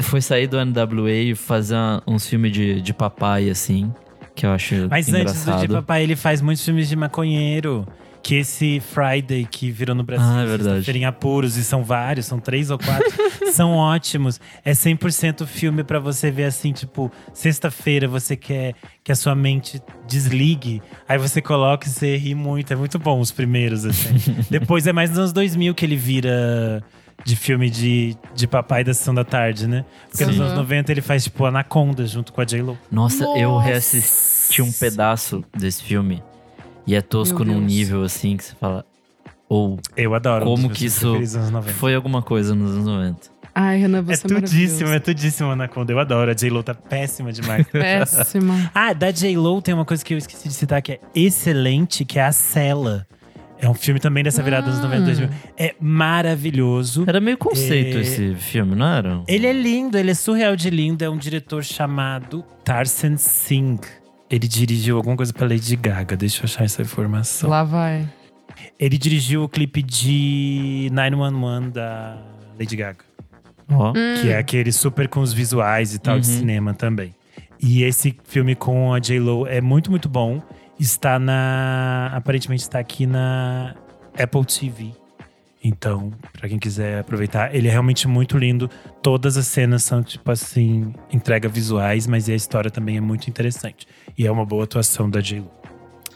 S3: foi sair do NWA e fazer uns filmes de, de papai, assim, que eu acho
S1: Mas antes
S3: engraçado.
S1: do de papai, ele faz muitos filmes de maconheiro. Que esse Friday que virou no Brasil,
S3: Ah, é verdade.
S1: Em apuros, e são vários, são três ou quatro, são ótimos. É 100% filme pra você ver assim, tipo, sexta-feira você quer que a sua mente desligue, aí você coloca e você ri muito. É muito bom os primeiros, assim. Depois é mais nos anos 2000 que ele vira de filme de, de papai da sessão da tarde, né? Porque nos
S2: Sim.
S1: anos 90 ele faz, tipo, Anaconda junto com a J-Lo.
S3: Nossa, eu
S2: Nossa.
S3: reassisti um pedaço desse filme. E é tosco
S2: Meu
S3: num
S2: Deus.
S3: nível assim que você fala. Ou
S1: Eu adoro.
S3: Como
S1: dos
S3: que isso
S1: preferidos dos anos 90.
S3: foi alguma coisa nos anos 90.
S2: Ai, Renan,
S1: É
S2: você é,
S1: tudíssimo, é tudíssimo Anaconda. Eu adoro. A J-Lo tá péssima demais.
S2: Péssima.
S1: ah, da J-Lo tem uma coisa que eu esqueci de citar que é excelente, que é a Cela. É um filme também dessa virada dos
S2: Hum.
S1: 90 2000. É maravilhoso.
S3: Era meio conceito
S1: É.
S3: esse filme, não era?
S1: Ele é lindo, ele é surreal de lindo. É um diretor chamado Tarsem Singh. Ele dirigiu alguma coisa pra Lady Gaga. Deixa eu achar essa informação.
S2: Lá vai.
S1: Ele dirigiu o clipe de 911 da Lady Gaga.
S3: Ó.
S1: Que é aquele super com os visuais e tal de
S3: Uhum.
S1: cinema também. E esse filme com a J-Lo é muito, muito bom. Está na. Aparentemente está aqui na Apple TV. Então, pra quem quiser aproveitar, ele é realmente muito lindo. Todas as cenas são, tipo assim, entrega visuais, mas a história também é muito interessante. E é uma boa atuação da J-Lo.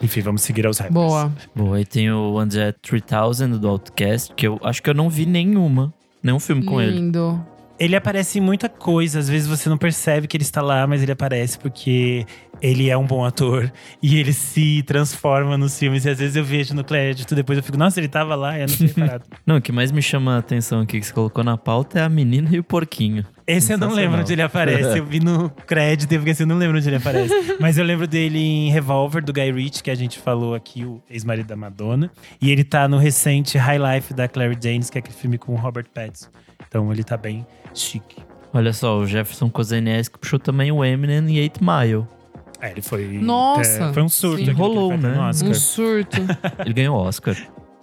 S1: Enfim, vamos seguir aos rappers.
S2: Boa.
S3: Bom, aí tem o André 3000 do Outcast, que eu acho que eu não vi nenhuma. Nenhum filme com ele.
S2: Lindo.
S1: Ele aparece em muita coisa, às vezes você não percebe que ele está lá, mas ele aparece porque ele é um bom ator e ele se transforma nos filmes. E às vezes eu vejo no crédito, depois eu fico, nossa, ele tava lá, eu não tinha reparado.
S3: Não, o que mais me chama a atenção aqui que você colocou na pauta é a menina e o porquinho.
S1: Esse eu não lembro onde ele aparece. Eu vi no crédito e fiquei assim, eu não lembro onde ele aparece. Mas eu lembro dele em Revolver, do Guy Ritchie, que a gente falou aqui, o ex-marido da Madonna. E ele tá no recente High Life da Claire Danes, que é aquele filme com o Robert Pattinson. Então ele tá bem chique.
S3: Olha só, o Jefferson Kozenieski puxou também o Eminem e 8 Mile.
S1: É, ele foi.
S2: Nossa,
S1: é, foi um surto.
S2: sim.
S3: Rolou, né?
S1: Oscar.
S2: Um surto.
S3: Ele ganhou o Oscar.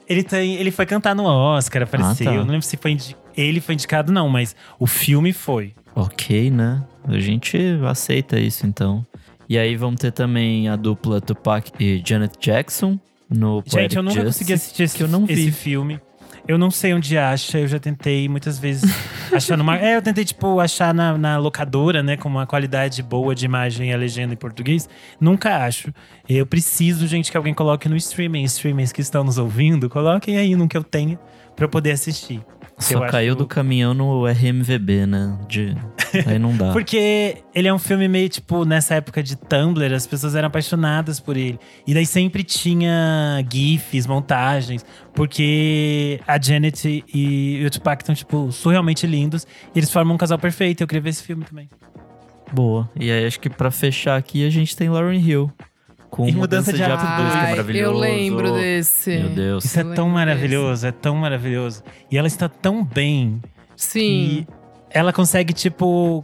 S1: Ele, tem, ele foi cantar no Oscar, apareceu.
S3: Ah, tá.
S1: Eu não lembro se foi ele foi indicado, não, mas o filme foi.
S3: Ok, né? A gente aceita isso então. E aí vamos ter também a dupla Tupac e Janet Jackson no
S1: Gente,
S3: Poetic
S1: eu nunca
S3: Justice,
S1: consegui assistir esse,
S3: que eu não vi.
S1: esse filme. Eu não sei onde acha, eu já tentei muitas vezes achar numa. É, eu tentei, tipo, achar na, na locadora, né, com uma qualidade boa de imagem e a legenda em português. Nunca acho. Eu preciso, gente, que alguém coloque no streaming. Streamings que estão nos ouvindo, coloquem aí no que eu tenha pra eu poder assistir.
S3: Só caiu do caminhão no RMVB, né? De... Aí não dá.
S1: Porque ele é um filme meio, tipo, nessa época de Tumblr, as pessoas eram apaixonadas por ele. E daí sempre tinha GIFs, montagens, porque a Janet e o Tupac estão, tipo, surrealmente lindos. E eles formam um casal perfeito. Eu queria ver esse filme também.
S3: Boa. E aí acho que pra fechar aqui a gente tem Lauren Hill. Com
S1: E Mudança de Hábito
S3: Hábito, que é maravilhoso.
S2: eu lembro desse.
S3: Meu Deus.
S1: Isso é
S2: Eu
S1: tão
S2: lembro
S1: maravilhoso, é tão maravilhoso. E ela está tão bem
S2: Sim.
S1: E ela consegue, tipo,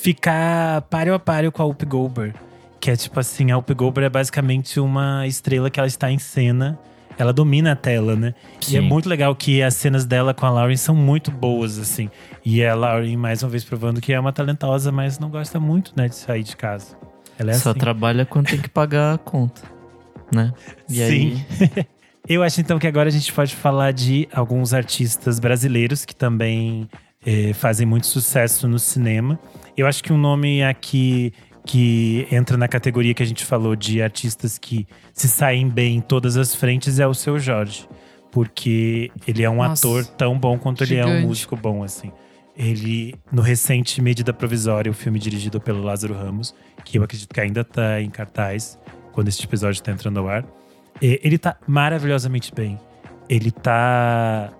S1: ficar páreo a páreo com a Whoopi Goldberg. Que é tipo assim, a Whoopi Goldberg é basicamente uma estrela que ela está em cena. Ela domina a tela, né? E é
S3: Sim.
S1: muito legal que as cenas dela com a Lauren são muito boas, assim. E a Lauren, mais uma vez, provando que é uma talentosa, mas não gosta muito, né, de sair de casa. Ela é
S3: Só
S1: assim.
S3: trabalha quando tem que pagar a conta, né? E aí,
S1: Sim. Eu acho então que agora a gente pode falar de alguns artistas brasileiros que também eh, fazem muito sucesso no cinema. Eu acho que um nome aqui que entra na categoria que a gente falou de artistas que se saem bem em todas as frentes é o seu Jorge. Porque ele é um
S2: Nossa,
S1: ator tão bom quanto ele é um
S2: gigante.
S1: músico bom, assim. Ele, no recente Medida Provisória, o filme dirigido pelo Lázaro Ramos, que eu acredito que ainda tá em cartaz, quando esse episódio tá entrando ao ar. Ele tá maravilhosamente bem. Ele tá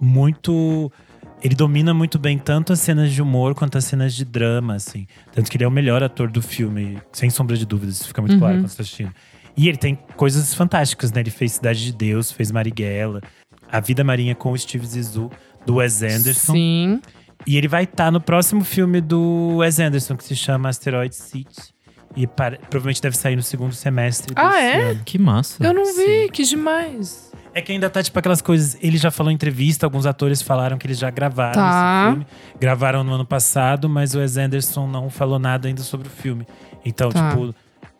S1: muito. Ele domina muito bem tanto as cenas de humor quanto as cenas de drama, assim. Tanto que ele é o melhor ator do filme, sem sombra de dúvidas, isso fica muito
S2: Uhum.
S1: claro quando você tá assistindo. E ele tem coisas fantásticas, né? Ele fez Cidade de Deus, fez Marighella, A Vida Marinha com o Steve Zissou, do Wes Anderson.
S2: Sim.
S1: E ele vai estar no próximo filme do Wes Anderson, que se chama Asteroid City. E para- provavelmente deve sair no segundo semestre
S2: Ah,
S1: desse
S2: é?
S1: ano.
S3: que massa.
S2: Eu não vi,
S1: Sim.
S2: que demais.
S1: É que ainda tá tipo aquelas coisas. Ele já falou em entrevista, alguns atores falaram que eles já gravaram
S2: Tá.
S1: esse filme. Gravaram no ano passado, mas o Wes Anderson não falou nada ainda sobre o filme. Então,
S2: Tá.
S1: tipo,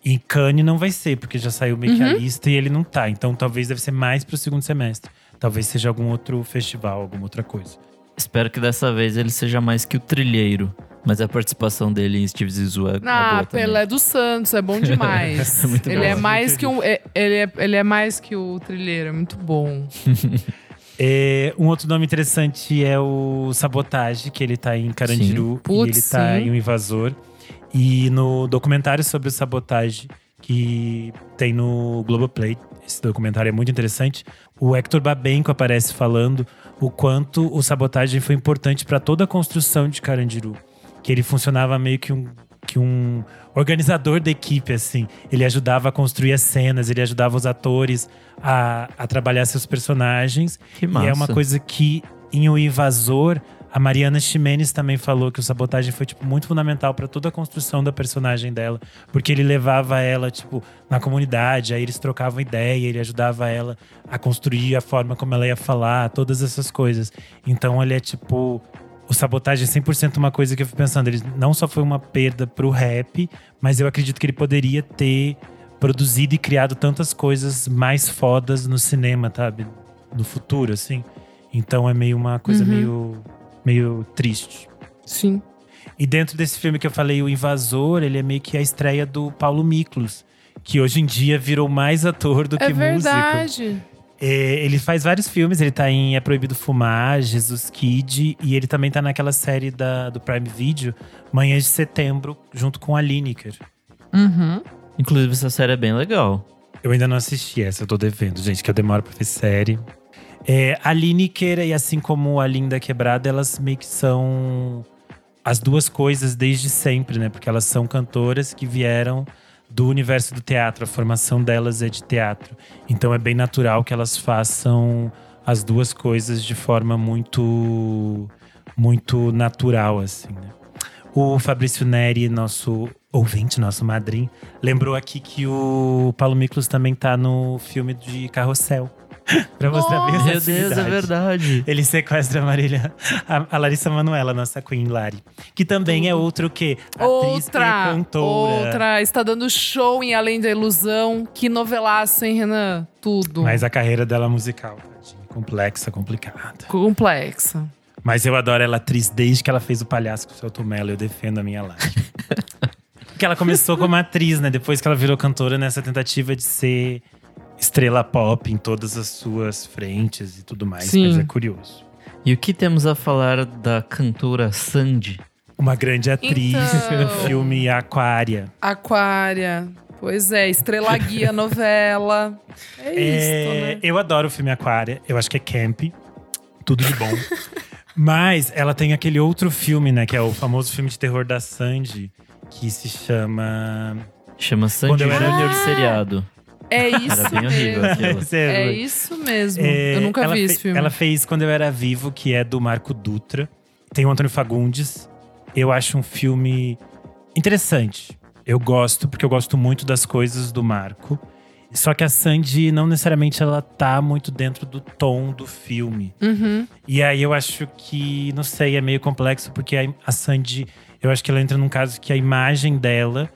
S1: em Cannes não vai ser, porque já saiu meio que a
S2: Uhum.
S1: lista e ele não tá. Então talvez deve ser mais pro segundo semestre. Talvez seja algum outro festival, alguma outra coisa.
S3: Espero que dessa vez ele seja mais que o trilheiro. Mas a participação dele em Steve Zissou é, é
S2: Ah,
S3: boa também.
S2: Pelé dos Santos, é bom demais.
S3: Muito
S2: ele
S3: bom.
S2: é mais que um. é- ele, é, ele é mais que o trilheiro, é muito bom.
S1: É, um outro nome interessante é o Sabotage, que ele tá em Carandiru.
S2: Putz,
S1: e ele tá
S2: sim.
S1: em O Invasor. E no documentário sobre o Sabotage, que tem no Globoplay, esse documentário é muito interessante, o Hector Babenco aparece falando o quanto o Sabotage foi importante para toda a construção de Carandiru. Que ele funcionava meio que um, que um organizador da equipe, assim. Ele ajudava a construir as cenas, ele ajudava os atores a, a trabalhar seus personagens.
S3: Que massa.
S1: E é uma coisa que em O Invasor, a Mariana Ximenes também falou que o sabotagem foi tipo muito fundamental para toda a construção da personagem dela, porque ele levava ela tipo na comunidade, aí eles trocavam ideia, ele ajudava ela a construir a forma como ela ia falar, todas essas coisas. Então ele é tipo o sabotagem é 100% uma coisa que eu fui pensando, ele não só foi uma perda pro rap, mas eu acredito que ele poderia ter produzido e criado tantas coisas mais fodas no cinema, sabe? No futuro, assim. Então é meio uma coisa
S2: Uhum.
S1: meio, meio triste.
S2: Sim.
S1: E dentro desse filme que eu falei, O Invasor, ele é meio que a estreia do Paulo Miklos, que hoje em dia virou mais ator do
S2: É
S1: que músico.
S2: verdade.
S1: É, ele faz vários filmes, ele tá em É Proibido Fumar, Jesus Kid, e ele também tá naquela série da, do Prime Video, Manhãs de Setembro, junto com a Lineker.
S2: Uhum.
S3: Inclusive, essa série é bem legal.
S1: Eu ainda não assisti essa, eu tô devendo, gente, que eu demoro pra ver série. É, a Lineker, e assim como a Linda Quebrada, elas meio que são as duas coisas desde sempre, né? Porque elas são cantoras que vieram do universo do teatro, a formação delas é de teatro. Então é bem natural que elas façam as duas coisas de forma muito muito natural assim, né? O Fabrício Neri, nosso ouvinte, nosso madrinho, lembrou aqui que o Paulo Miklos também tá no filme de Carrossel. pra mostrar bem
S3: Meu Deus, é verdade.
S1: Ele sequestra a Marília, a, a Larissa Manoela, nossa Queen Lari. Que também é outro que atriz
S2: Outra,
S1: e cantora.
S2: outra. Está dando show em Além da Ilusão. Que novelaço, hein, Renan? Tudo.
S1: Mas a carreira dela é musical, tadinha, complexa, complicada.
S2: Complexa.
S1: Mas eu adoro ela atriz desde que ela fez o palhaço com o Celto Mello. Eu defendo a minha live. Porque ela começou como atriz, né? Depois que ela virou cantora nessa tentativa de ser estrela pop em todas as suas frentes e tudo mais.
S2: Sim.
S1: Mas é curioso.
S3: E o que temos a falar da cantora Sandy?
S1: Uma grande atriz
S2: Então.
S1: no filme Aquária.
S2: Aquária. Pois é, Estrela Guia novela. É,
S1: É,
S2: isso, né?
S1: Eu adoro o filme Aquária. Eu acho que é camp. Tudo de bom. Mas ela tem aquele outro filme, né? Que é o famoso filme de terror da Sandy. Que se chama…
S3: Chama Sandy
S1: Quando eu era-
S3: Júnior de seriado.
S2: É isso
S3: Era bem horrível
S2: mesmo. É isso mesmo.
S1: É,
S2: Eu nunca vi esse filme.
S1: Ela fez Quando Eu Era Vivo, que é do Marco Dutra. Tem o Antônio Fagundes. Eu acho um filme interessante. Eu gosto, porque eu gosto muito das coisas do Marco. Só que a Sandy, não necessariamente ela tá muito dentro do tom do filme.
S2: Uhum.
S1: E aí eu acho que, não sei, é meio complexo, porque a, a Sandy, eu acho que ela entra num caso que a imagem dela,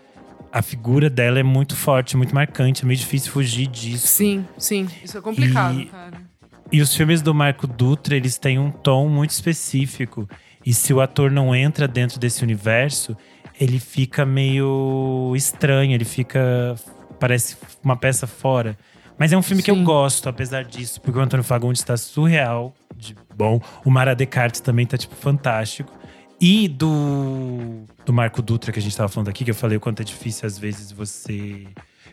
S1: a figura dela é muito forte, muito marcante, é meio difícil fugir disso.
S2: Sim, sim. Isso é complicado,
S1: E-
S2: cara.
S1: E os filmes do Marco Dutra, eles têm um tom muito específico. E se o ator não entra dentro desse universo, ele fica meio estranho, ele fica. parece uma peça fora. Mas é um filme que eu
S2: Sim.
S1: gosto, apesar disso, porque o Antônio Fagundes está surreal de bom. O Mara Descartes também tá, tipo, fantástico. E do, do Marco Dutra, que a gente tava falando aqui, que eu falei o quanto é difícil às vezes você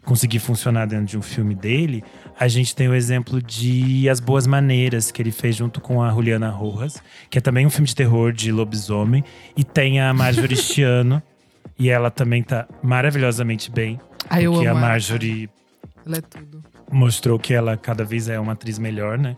S1: conseguir funcionar dentro de um filme dele, a gente tem o exemplo de As Boas Maneiras, que ele fez junto com a Juliana Rojas, que é também um filme de terror de lobisomem. E tem a Marjorie Chiano, e ela também tá maravilhosamente bem.
S2: Ai, eu
S1: porque a
S2: ela.
S1: Marjorie
S2: Ela é tudo.
S1: mostrou que ela cada vez é uma atriz melhor, né?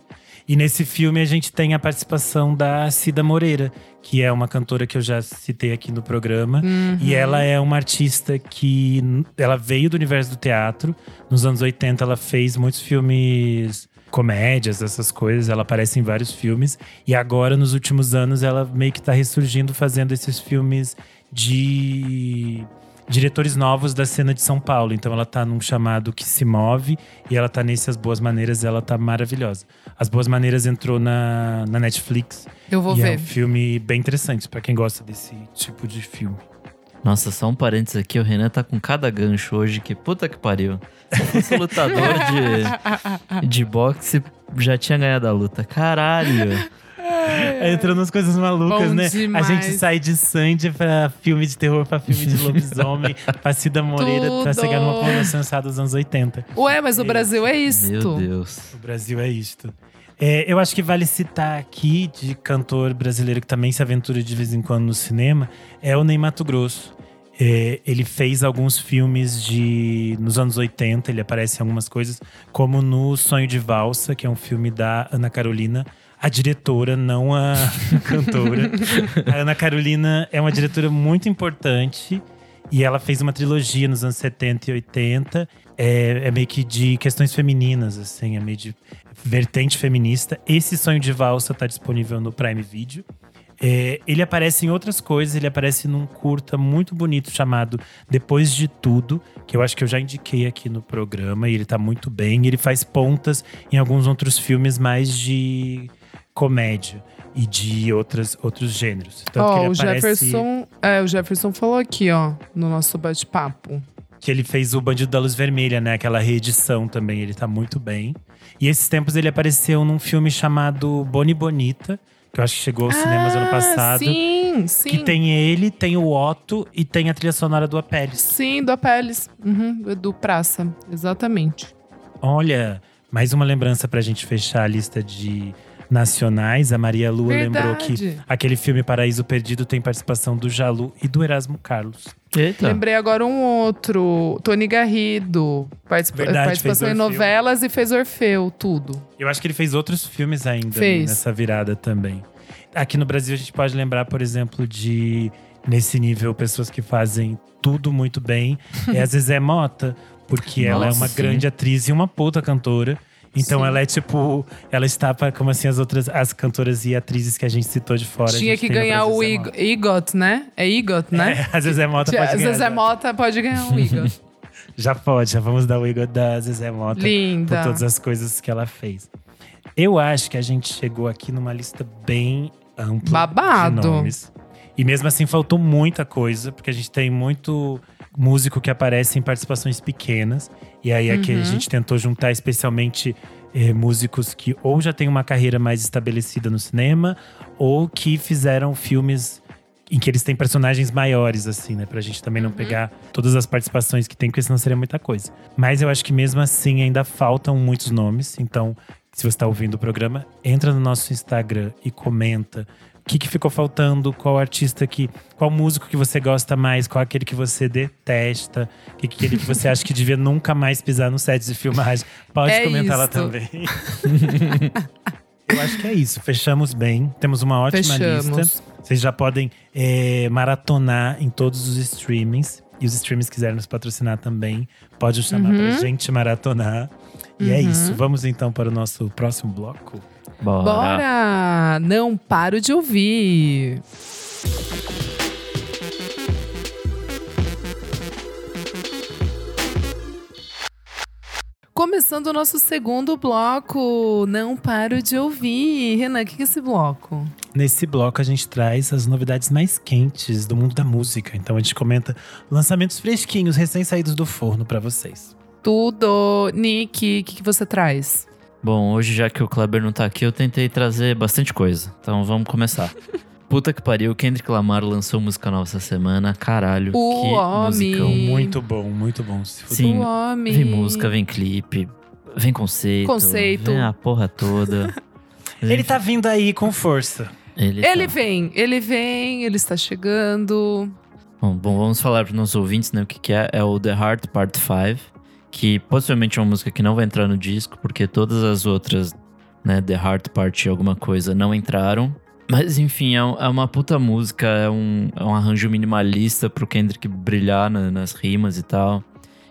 S1: E nesse filme a gente tem a participação da Cida Moreira, que é uma cantora que eu já citei aqui no programa.
S2: Uhum.
S1: E ela é uma artista que ela veio do universo do teatro. Nos anos 80 ela fez muitos filmes comédias, essas coisas, ela aparece em vários filmes e agora nos últimos anos ela meio que tá ressurgindo fazendo esses filmes de diretores novos da cena de São Paulo. Então ela tá num chamado que se move e ela tá nesse As Boas Maneiras, ela tá maravilhosa. As Boas Maneiras entrou na, na Netflix
S2: Eu vou
S1: e é
S2: ver.
S1: um filme bem interessante pra quem gosta desse tipo de filme.
S3: Nossa, só um parênteses aqui, o Renan tá com cada gancho hoje, que puta que pariu. Se eu fosse lutador de, de boxe, já tinha ganhado a luta. Caralho.
S1: Entrando nas coisas malucas,
S2: Bom
S1: né?
S2: demais.
S1: A gente sai de Sandy pra filme de terror, pra filme de lobisomem, pra Cida Moreira, pra
S2: Tudo.
S1: chegar numa porra sensada dos anos 80.
S2: Ué, mas o Brasil é isto.
S3: Meu Deus.
S1: O Brasil é isto. É, eu acho que vale citar aqui de cantor brasileiro que também se aventura de vez em quando no cinema, é o Ney Mato Grosso. É, ele fez alguns filmes de nos anos 80, ele aparece em algumas coisas, como no Sonho de Valsa, que é um filme da Ana Carolina, a diretora, não a cantora. a Ana Carolina é uma diretora muito importante e ela fez uma trilogia nos anos 70 e 80. É, é meio que de questões femininas, assim, é meio de vertente feminista. Esse Sonho de Valsa tá disponível no Prime Video. É, ele aparece em outras coisas, ele aparece num curta muito bonito chamado Depois de Tudo, que eu acho que eu já indiquei aqui no programa, e ele tá muito bem. Ele faz pontas em alguns outros filmes mais de comédia e de outras, outros gêneros. Tanto ele
S2: o
S1: aparece
S2: Jefferson. É, o Jefferson falou aqui, ó, no nosso bate-papo.
S1: que ele fez o Bandido da Luz Vermelha, né? Aquela reedição também, ele tá muito bem. E esses tempos ele apareceu num filme chamado Boni Bonita, que eu acho que chegou aos cinemas ano
S2: Ah,
S1: passado.
S2: Sim, sim.
S1: Que tem ele, tem o Otto e tem a trilha sonora do Apeles.
S2: Sim, do Apeles. Uhum, do Praça. Exatamente.
S1: Olha, mais uma lembrança pra gente fechar a lista de nacionais. A Maria Lua lembrou que
S2: Verdade.
S1: aquele filme Paraíso Perdido tem participação do Jalu e do Erasmo Carlos.
S3: Eita.
S2: Lembrei agora um outro. Tony Garrido. Participa
S1: Verdade,
S2: participação em novelas e fez Orfeu, tudo.
S1: Eu acho que ele fez outros filmes ainda
S2: Fez.
S1: nessa virada também. Aqui no Brasil a gente pode lembrar, por exemplo, de nesse nível pessoas que fazem tudo muito bem. É a Zezé Mota, porque ela é
S3: Nossa,
S1: uma
S3: sim.
S1: grande atriz e uma puta cantora. Então
S2: Sim.
S1: ela é tipo, ela está pra- como assim as outras as cantoras e atrizes que a gente citou de fora.
S2: Tinha que ganhar o
S1: Zezé
S2: Ig-
S1: Mota.
S2: EGOT, né? É EGOT, né?
S1: É, a Zezé Mota pode ganhar.
S2: Zezé. Mota pode ganhar um EGOT.
S1: Já pode, já vamos dar o Igor da Zezé Mota.
S2: Linda.
S1: por todas as coisas que ela fez. Eu acho que a gente chegou aqui numa lista bem ampla
S2: Babado.
S1: de nomes. E mesmo assim faltou muita coisa, porque a gente tem muito músico que aparece em participações pequenas. E aí aqui
S2: Uhum.
S1: a gente tentou juntar especialmente eh, músicos que ou já têm uma carreira mais estabelecida no cinema, ou que fizeram filmes em que eles têm personagens maiores, assim, né? Pra gente também não pegar todas as participações que tem, porque senão seria muita coisa. Mas eu acho que mesmo assim ainda faltam muitos nomes. Então, se você está ouvindo o programa, entra no nosso Instagram e comenta o que, que ficou faltando, qual artista que. qual músico que você gosta mais, qual aquele que você detesta, que que aquele que você acha que devia nunca mais pisar no set de filmagem. Pode
S2: É
S1: comentar lá
S2: isto.
S1: também. Eu acho que é isso. Fechamos bem. Temos uma ótima
S2: Fechamos.
S1: lista. Vocês já podem é, maratonar em todos os streamings. E os streamings quiserem nos patrocinar também, pode chamar
S2: Uhum.
S1: pra gente maratonar. E é isso. Vamos então para o nosso próximo bloco.
S3: Bora.
S2: Bora! Não paro de ouvir. Começando o nosso segundo bloco, não paro de ouvir. Renan, o que que é esse bloco?
S1: Nesse bloco a gente traz as novidades mais quentes do mundo da música. Então a gente comenta lançamentos fresquinhos, recém-saídos do forno pra vocês.
S2: Tudo. Nick, o que, que você traz?
S3: Bom, hoje já que o Kleber não tá aqui, eu tentei trazer bastante coisa. Então vamos começar. Puta que pariu, Kendrick Lamar lançou música nova essa semana. Caralho,
S2: O
S3: que
S2: homem.
S3: musicão.
S1: Muito bom, muito bom.
S3: Sim,
S2: o homem.
S3: vem música, vem clipe, vem conceito.
S2: Conceito.
S3: Vem a porra toda.
S1: Ele tá vindo aí com força.
S3: Ele,
S2: Ele
S3: tá-
S2: vem, ele vem, ele está chegando.
S3: Bom, bom, vamos falar para os nossos ouvintes, né, o que, que é. É o The Heart Part 5, que possivelmente é uma música que não vai entrar no disco, porque todas as outras, né, The Heart Part alguma coisa, não entraram. Mas enfim, é, é uma puta música, é um, é um arranjo minimalista pro Kendrick brilhar na- nas rimas e tal.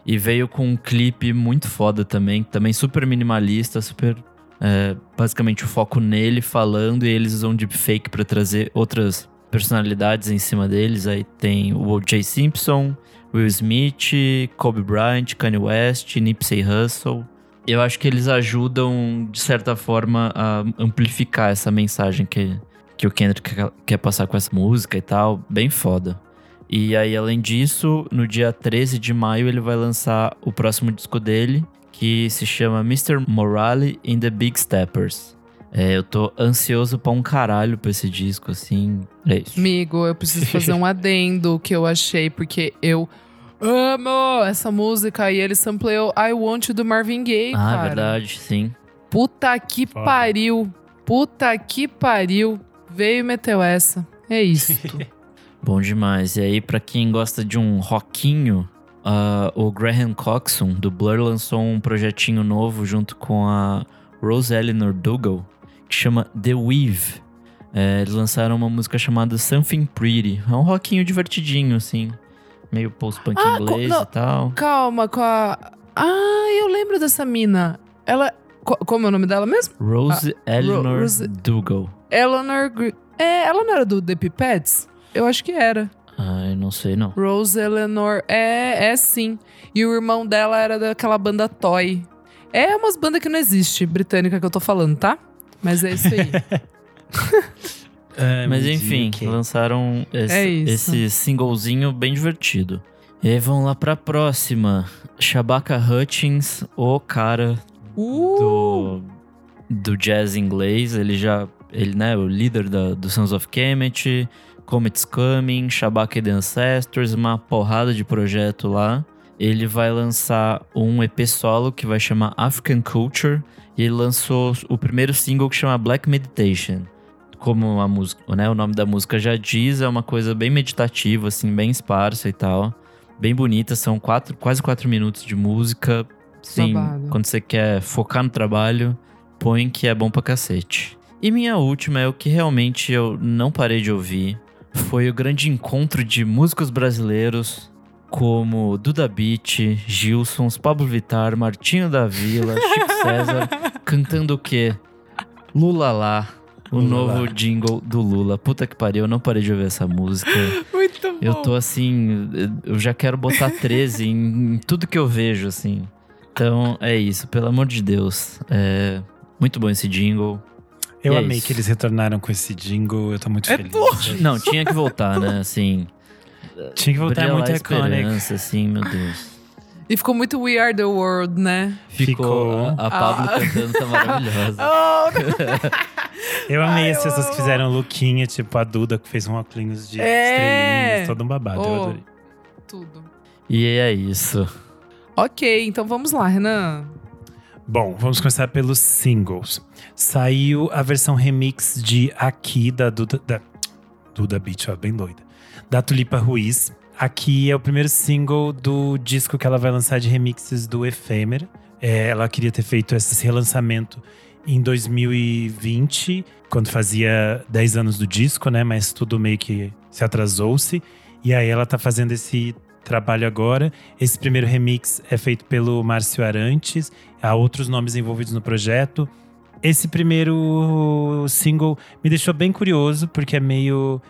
S3: E veio com um clipe muito foda também, também super minimalista, super. é, basicamente o foco nele falando, e eles usam deepfake pra trazer outras personalidades em cima deles. Aí tem o O.J. Simpson, Will Smith, Kobe Bryant, Kanye West, Nipsey Hussle. Eu acho que eles ajudam, de certa forma, a amplificar essa mensagem que, que o Kendrick quer- quer passar com essa música e tal. Bem foda. E aí, além disso, no dia 13 de maio, ele vai lançar o próximo disco dele, que se chama Mr. Morale and the Big Steppers. É, eu tô ansioso pra um caralho pra esse disco, assim. É isso.
S2: Amigo, eu preciso fazer um adendo que eu achei, porque eu amo essa música e ele sampleou I Want You do Marvin Gaye,
S3: Ah,
S2: cara.
S3: verdade, sim.
S2: Puta que
S1: Foda.
S2: pariu. Puta que pariu. Veio e meteu essa. É isso.
S3: Bom demais. E aí, pra quem gosta de um rockinho, ah, o Graham Coxon, do Blur, lançou um projetinho novo junto com a Rose Eleanor Dougal, que chama The Weave. É, eles lançaram uma música chamada Something Pretty. É um rockinho divertidinho, assim. Meio post-punk
S2: Ah,
S3: inglês
S2: não.
S3: e tal.
S2: Calma, com a. Ah, eu lembro dessa mina. Ela. co- Como é o nome dela mesmo?
S3: Rose Eleanor
S2: Ah, Rose-
S3: Dougal.
S2: Eleanor. É, ela não era do The Pipettes? Eu acho que era.
S3: Ah, eu não sei não.
S2: Rose Eleanor. É, é sim. E o irmão dela era daquela banda Toy. É umas bandas que não existe, britânica que eu tô falando, tá? Mas é isso aí.
S1: Ai,
S3: Mas enfim,
S1: que-
S3: lançaram esse,
S2: É
S3: esse singlezinho bem divertido. E aí vamos lá pra próxima. Shabaka Hutchins, o cara
S2: Uh!
S3: do, do jazz inglês. Ele já. Ele, né, o líder da, do Sons of Kemet, Comet's Coming, Shabaka the Ancestors, uma porrada de projeto lá. ele vai lançar um EP solo que vai chamar African Culture. E ele lançou o primeiro single que chama Black Meditation. Como a música, né, o nome da música já diz, é uma coisa bem meditativa, assim, bem esparsa e tal. Bem bonita, são quatro, quase quatro minutos de música. Sim, quando você quer focar no trabalho, põe que é bom pra cacete. E minha última é o que realmente eu não parei de ouvir. Foi o grande encontro de músicos brasileiros como Duda Beat, Gilsons, Pablo Vittar, Martinho da Vila, Chico César, cantando o quê? Lula lá, o
S1: Lula
S3: novo jingle do Lula. Puta que pariu, eu não parei de ouvir essa música.
S2: Muito bom.
S3: Eu tô assim, eu já quero botar 13 em, em tudo que eu vejo, assim. Então é isso, pelo amor de Deus. É muito bom esse jingle.
S1: Eu
S3: E é
S1: amei
S3: isso.
S1: que eles retornaram com esse jingle, eu tô muito
S2: É
S1: feliz.
S3: Não, tinha que voltar, né? Assim,
S1: Tinha que voltar, é muito icônico.
S3: esperança, assim, meu Deus.
S2: E ficou muito We Are the World, né?
S3: Ficou.
S1: Ficou.
S3: A, a Pablo
S2: Ah.
S3: cantando tá maravilhosa.
S2: Oh,
S1: Eu amei
S2: Ai,
S1: as
S2: eu
S1: pessoas que fizeram lookinha, tipo a Duda, que fez um óculos de
S2: É.
S1: estrelinhas, todo um babado, eu
S2: Oh.
S1: adorei.
S2: tudo.
S3: E é isso.
S2: Ok, então vamos lá, Renan.
S1: Bom, vamos começar pelos singles. Saiu a versão remix de Aqui, da Duda, da Duda Beach, ó, bem doida. Da Tulipa Ruiz. Aqui é o primeiro single do disco que ela vai lançar de remixes do Efêmera. É, ela queria ter feito esse relançamento em 2020, quando fazia 10 anos do disco, né? Mas tudo meio que se atrasou-se. E aí ela tá fazendo esse trabalho agora. Esse primeiro remix é feito pelo Márcio Arantes. Há outros nomes envolvidos no projeto. Esse primeiro single me deixou bem curioso, porque é meio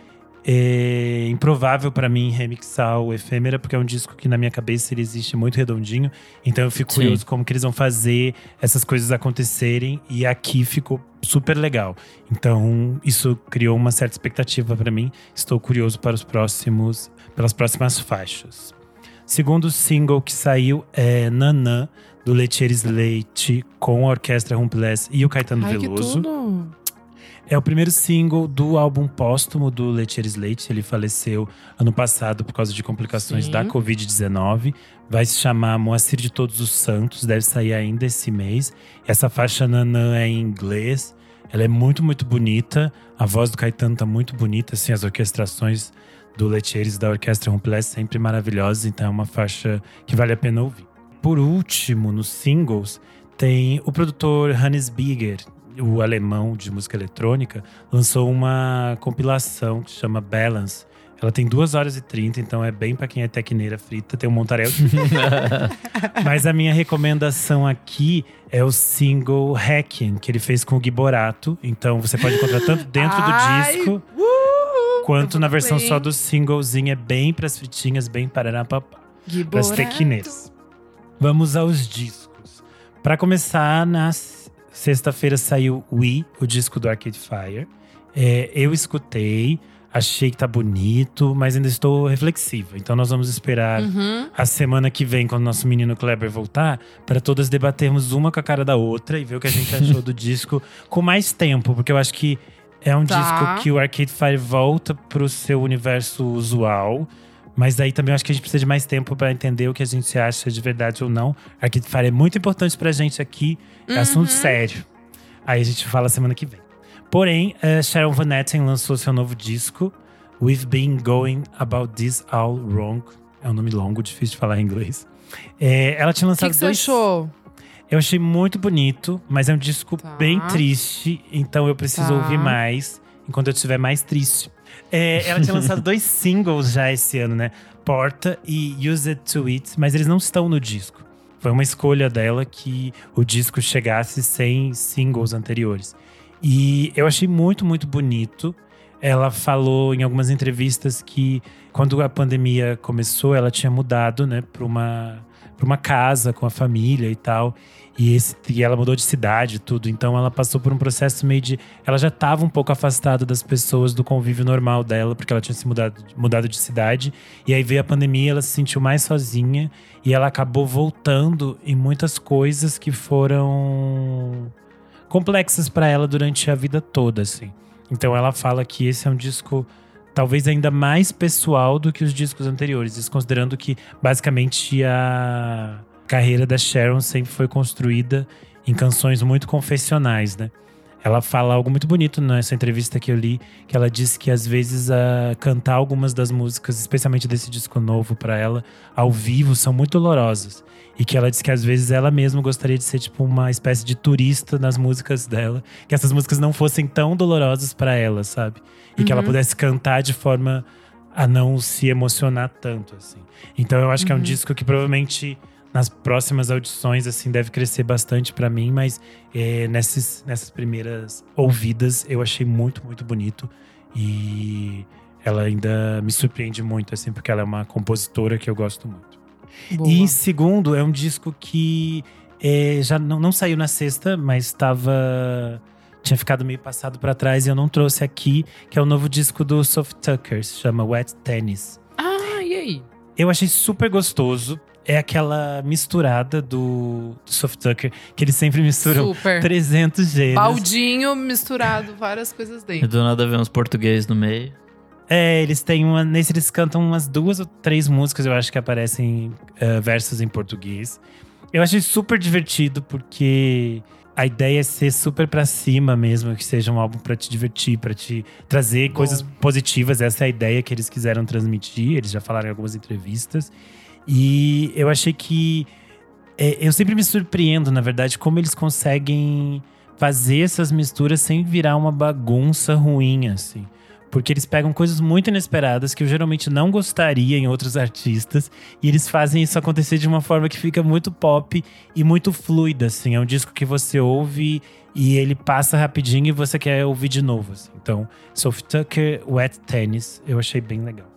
S1: é, improvável pra mim remixar o Efêmera, porque é um disco que na minha cabeça ele existe muito redondinho. Então eu fico
S3: Sim.
S1: curioso como que eles vão fazer essas coisas acontecerem. E aqui ficou super legal. Então isso criou uma certa expectativa pra mim. Estou curioso para os próximos, pelas próximas faixas. Segundo single que saiu é Nanã, do Letieres Leite, com a Orquestra Rumpelés e o Caetano
S2: Ai, que
S1: Veloso.
S2: tudo.
S1: É o primeiro single do álbum póstumo do Letieres Leite. Ele faleceu ano passado por causa de complicações
S2: Sim.
S1: da Covid-19. Vai se chamar Moacir de Todos os Santos, deve sair ainda esse mês. Essa faixa Nanã é em inglês. Ela é muito, muito bonita. A voz do Caetano tá muito bonita, assim, as orquestrações do Letieres da Orquestra Rumpelés sempre maravilhosas. Então é uma faixa que vale a pena ouvir. Por último, nos singles, tem o produtor Hannes Bieger, o alemão de música eletrônica, lançou uma compilação que chama Balance. Ela tem 2 horas e 30, então é bem pra quem é tecneira frita, tem um montarel. Mas a minha recomendação aqui é o single Hacking, que ele fez com o Gui Borato. Então você pode encontrar tanto dentro do
S2: Ai,
S1: disco,
S2: uhul,
S1: quanto na versão
S2: bem.
S1: só do singlezinho. É bem pras fritinhas, bem para as tequineiras. Vamos aos discos. Para começar, na s- sexta-feira saiu We, o disco do Arcade Fire. É, eu escutei, achei que tá bonito, mas ainda estou reflexiva. Então nós vamos esperar
S2: Uhum.
S1: a semana que vem, quando o nosso menino Kleber voltar, para todas debatermos uma com a cara da outra e ver o que a gente achou do disco com mais tempo, porque eu acho que é um
S2: Tá.
S1: disco que o Arcade Fire volta pro seu universo usual. Mas daí também acho que a gente precisa de mais tempo para entender o que a gente acha de verdade ou não. Fire é muito importante pra gente aqui, é assunto
S2: Uhum.
S1: sério. Aí a gente fala semana que vem. Porém, eh, Sharon Van Etten lançou seu novo disco, We've Been Going About This All Wrong. É um nome longo, difícil de falar em inglês. Eh, ela tinha
S2: O
S1: lançado
S2: que, que você
S1: dois.
S2: achou?
S1: Eu achei muito bonito, mas é um disco
S2: Tá.
S1: bem triste, então eu preciso
S2: Tá.
S1: ouvir mais enquanto eu estiver mais triste. É, ela tinha lançado dois singles já esse ano, né? Porta e Use It to It, mas eles não estão no disco. Foi uma escolha dela que o disco chegasse sem singles anteriores. E eu achei muito, muito bonito. Ela falou em algumas entrevistas que quando a pandemia começou, ela tinha mudado, né, para uma para uma casa com a família e tal. E, esse, e ela mudou de cidade tudo. Então ela passou por um processo meio de. Ela já estava um pouco afastada das pessoas, do convívio normal dela, porque ela tinha se mudado, mudado de cidade. E aí veio a pandemia, ela se sentiu mais sozinha. E ela acabou voltando em muitas coisas que foram complexas para ela durante a vida toda, assim. Então ela fala que esse é um disco talvez ainda mais pessoal do que os discos anteriores, isso considerando que basicamente a carreira da Sharon sempre foi construída em canções muito confessionais, né? Ela fala algo muito bonito nessa entrevista que eu li, que ela disse que às vezes a cantar algumas das músicas, especialmente desse disco novo para ela, ao vivo são muito dolorosas. E que ela disse que às vezes ela mesma gostaria de ser tipo uma espécie de turista nas músicas dela, que essas músicas não fossem tão dolorosas para ela, sabe? E uhum. que ela uhum. pudesse cantar de forma a não se emocionar tanto assim. Então eu acho que é um uhum. disco que provavelmente nas próximas audições, assim, deve crescer bastante para mim, mas é, nessas, nessas primeiras ouvidas eu achei muito, muito bonito. E ela ainda me surpreende muito, assim, porque ela é uma compositora que eu gosto muito. Boa. E segundo, é um disco que é, já não, não saiu na sexta, mas estava tinha ficado meio passado para trás e eu não trouxe aqui, que é o novo disco do Soft Tucker, se chama Wet Tennis.
S2: Ah, e aí?
S1: Eu achei super gostoso é aquela misturada do, do Soft Tucker, que eles sempre misturam Super. 300 gêneros.
S2: Baldinho misturado, várias coisas dentro.
S3: E do nada vem uns português no meio.
S1: É, eles têm uma. Nesse eles cantam umas duas ou três músicas, eu acho que aparecem uh, versos em português. Eu achei super divertido, porque a ideia é ser super pra cima mesmo, que seja um álbum pra te divertir, pra te trazer Bom. coisas positivas. Essa é a ideia que eles quiseram transmitir. Eles já falaram em algumas entrevistas. E eu achei que. É, eu sempre me surpreendo, na verdade, como eles conseguem fazer essas misturas sem virar uma bagunça ruim, assim. Porque eles pegam coisas muito inesperadas que eu geralmente não gostaria em outros artistas. E eles fazem isso acontecer de uma forma que fica muito pop e muito fluida, assim. É um disco que você ouve e ele passa rapidinho e você quer ouvir de novo. Assim. Então, Sophie Tucker, Wet Tennis, eu achei bem legal.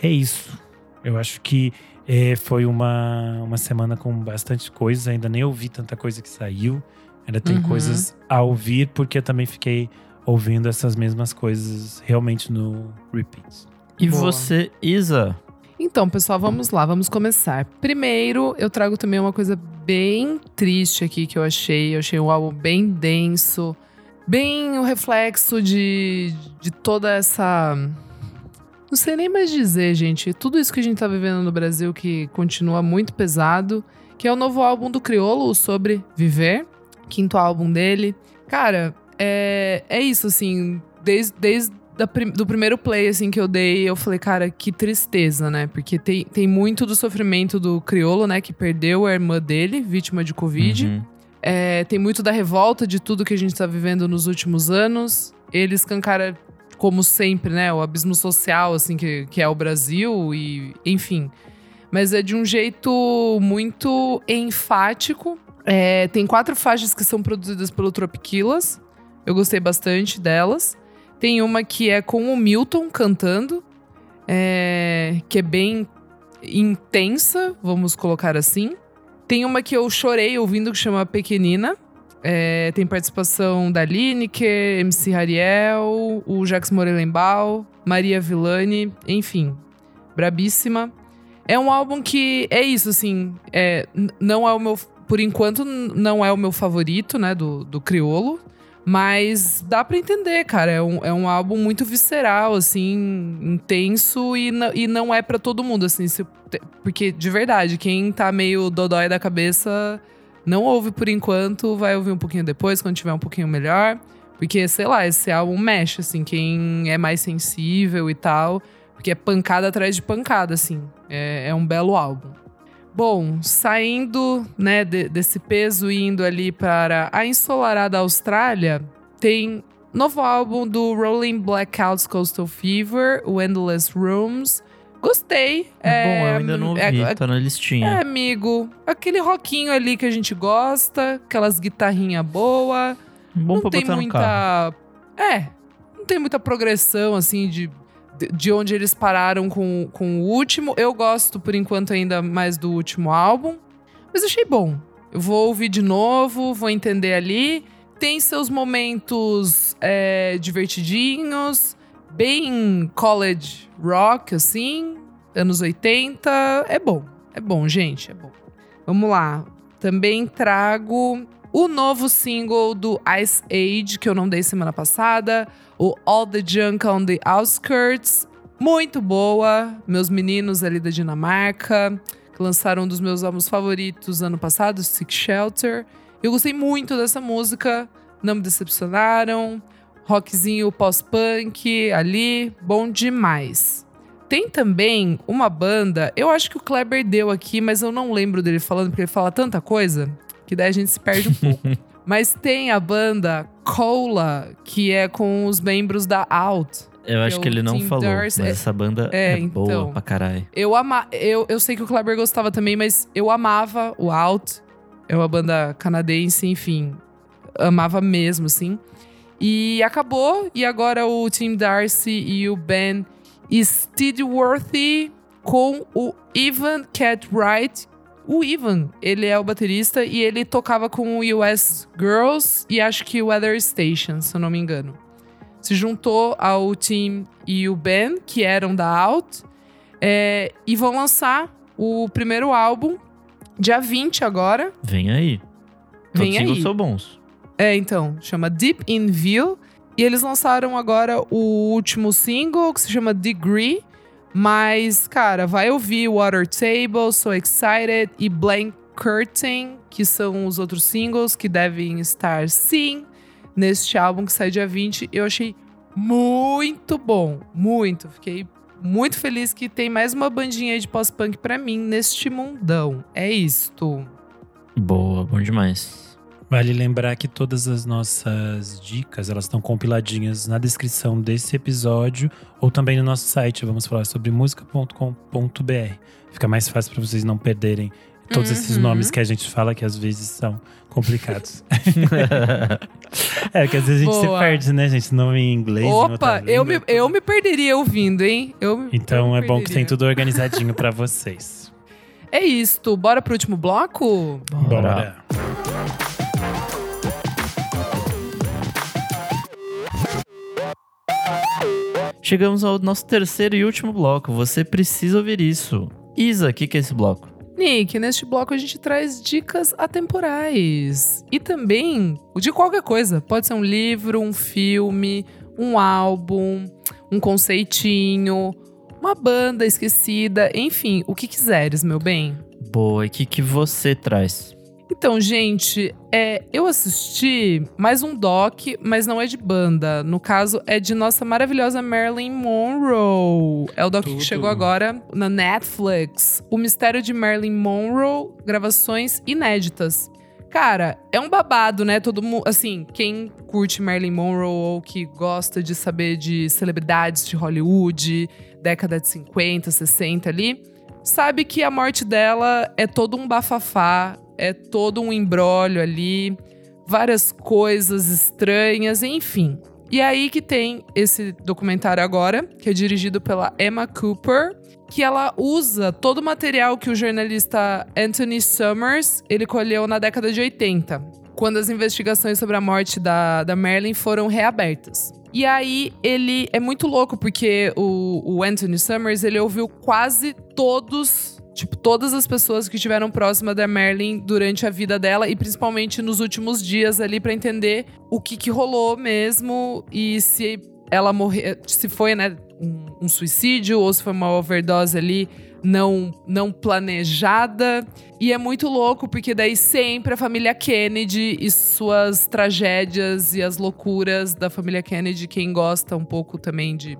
S1: É isso. Eu acho que é, foi uma, uma semana com bastante coisas, ainda nem ouvi tanta coisa que saiu. Ainda tem uhum. coisas a ouvir, porque eu também fiquei ouvindo essas mesmas coisas realmente no repeat.
S3: E Boa. você, Isa?
S2: Então, pessoal, vamos lá, vamos começar. Primeiro, eu trago também uma coisa bem triste aqui que eu achei. Eu achei um álbum bem denso, bem o reflexo de, de toda essa não sei nem mais dizer, gente. Tudo isso que a gente tá vivendo no Brasil que continua muito pesado, que é o novo álbum do Criolo sobre viver, quinto álbum dele. Cara, é, é isso, assim, desde, desde da, do primeiro play, assim, que eu dei, eu falei, cara, que tristeza, né? Porque tem, tem muito do sofrimento do Criolo, né? Que perdeu a irmã dele, vítima de Covid. Uhum. É, tem muito da revolta de tudo que a gente tá vivendo nos últimos anos. Ele escancara como sempre, né? O abismo social, assim, que, que é o Brasil, e enfim. Mas é de um jeito muito enfático. É, tem quatro faixas que são produzidas pelo Tropiquilas. Eu gostei bastante delas. Tem uma que é com o Milton cantando, é, que é bem intensa, vamos colocar assim. Tem uma que eu chorei ouvindo que chama Pequenina, é, tem participação da Lineker, MC Rariel, o Jax Morelenbaum, Maria Villani, enfim, brabíssima. É um álbum que é isso, assim, é, não é o meu. Por enquanto, não é o meu favorito, né, do, do Criolo. Mas dá para entender, cara. É um, é um álbum muito visceral, assim, intenso e, e não é para todo mundo, assim. Se, porque, de verdade, quem tá meio dodói da cabeça não ouve por enquanto, vai ouvir um pouquinho depois, quando tiver um pouquinho melhor. Porque, sei lá, esse álbum mexe, assim, quem é mais sensível e tal. Porque é pancada atrás de pancada, assim. É, é um belo álbum. Bom, saindo né, de, desse peso indo ali para a ensolarada Austrália, tem novo álbum do Rolling Blackouts Coastal Fever, o Endless Rooms. Gostei.
S3: É, bom, eu ainda não ouvi, é, tá na listinha.
S2: É, amigo. Aquele rockinho ali que a gente gosta, aquelas guitarrinhas boas.
S3: Bom não pra tem botar muita.
S2: É, não tem muita progressão, assim, de, de onde eles pararam com, com o último. Eu gosto, por enquanto, ainda mais do último álbum. Mas achei bom. Eu vou ouvir de novo, vou entender ali. Tem seus momentos é, divertidinhos bem college rock, assim, anos 80. É bom, é bom, gente, é bom. Vamos lá. Também trago o novo single do Ice Age, que eu não dei semana passada, o All the Junk on the Outskirts, muito boa. Meus meninos ali da Dinamarca, que lançaram um dos meus álbuns favoritos ano passado, Sick Shelter. Eu gostei muito dessa música, não me decepcionaram. Rockzinho pós-punk ali, bom demais. Tem também uma banda, eu acho que o Kleber deu aqui, mas eu não lembro dele falando, porque ele fala tanta coisa, que daí a gente se perde um pouco. Mas tem a banda Cola, que é com os membros da Out.
S3: Eu acho
S2: é
S3: que ele não
S2: Tim
S3: falou, mas essa banda
S2: É,
S3: é, boa
S2: então.
S3: pra caralho.
S2: Eu, ama eu, eu sei que o Kleber gostava também, mas eu amava o Out. É uma banda canadense, enfim. Amava mesmo, assim. E acabou, e agora o Tim Darcy e o Ben Steedworthy com o Ivan Catwright. O Ivan, ele é o baterista e ele tocava com o US Girls e acho que Weather Station, se eu não me engano. Se juntou ao Tim e o Ben, que eram da Out, é, e vão lançar o primeiro álbum, dia 20 agora.
S3: Vem aí. Todos
S2: Vem
S3: os singles
S2: aí.
S3: são bons.
S2: É, então, chama Deep in View. E eles lançaram agora o último single, que se chama Degree. Mas, cara, vai ouvir Water Table, So Excited e Blank Curtain, que são os outros singles que devem estar, sim, neste álbum que sai dia 20. Eu achei muito bom, muito. Fiquei muito feliz que tem mais uma bandinha de pós-punk pra mim neste mundão. É isto.
S3: Boa, bom demais.
S1: Vale lembrar que todas as nossas dicas, elas estão compiladinhas na descrição desse episódio ou também no nosso site, vamos falar sobre música.com.br. Fica mais fácil para vocês não perderem todos esses
S2: Uhum.
S1: nomes que a gente fala que às vezes são complicados. é, que às vezes a gente
S2: Boa.
S1: se perde, né, gente? Nome em inglês.
S2: Opa, eu me, eu me perderia ouvindo, hein? Eu, eu
S1: Então
S2: me
S1: é bom que tem tudo organizadinho para vocês.
S2: É isto. Bora pro último bloco?
S1: Bora.
S3: Chegamos ao nosso terceiro e último bloco. Você precisa ouvir isso. Isa, o que, que é esse bloco?
S2: Nick, neste bloco a gente traz dicas atemporais. E também de qualquer coisa. Pode ser um livro, um filme, um álbum, um conceitinho, uma banda esquecida, enfim, o que quiseres, meu bem.
S3: Boa, e o que, que você traz?
S2: Então, gente, é, eu assisti mais um doc, mas não é de banda. No caso, é de nossa maravilhosa Marilyn Monroe. É o doc
S1: Tudo.
S2: que chegou agora na Netflix. O Mistério de Marilyn Monroe, gravações inéditas. Cara, é um babado, né? Todo mundo, assim, quem curte Marilyn Monroe ou que gosta de saber de celebridades de Hollywood, década de 50, 60 ali, sabe que a morte dela é todo um bafafá, é todo um embrólio ali, várias coisas estranhas, enfim. E aí que tem esse documentário agora, que é dirigido pela Emma Cooper, que ela usa todo o material que o jornalista Anthony Summers ele colheu na década de 80, quando as investigações sobre a morte da, da Marilyn foram reabertas. E aí ele é muito louco porque o, o Anthony Summers ele ouviu quase todos Tipo, todas as pessoas que estiveram próximas da Marilyn durante a vida dela e principalmente nos últimos dias ali pra entender o que que rolou mesmo e se ela morreu, se foi, né, um, um suicídio ou se foi uma overdose ali não não planejada. E é muito louco porque daí sempre a família Kennedy e suas tragédias e as loucuras da família Kennedy, quem gosta um pouco também de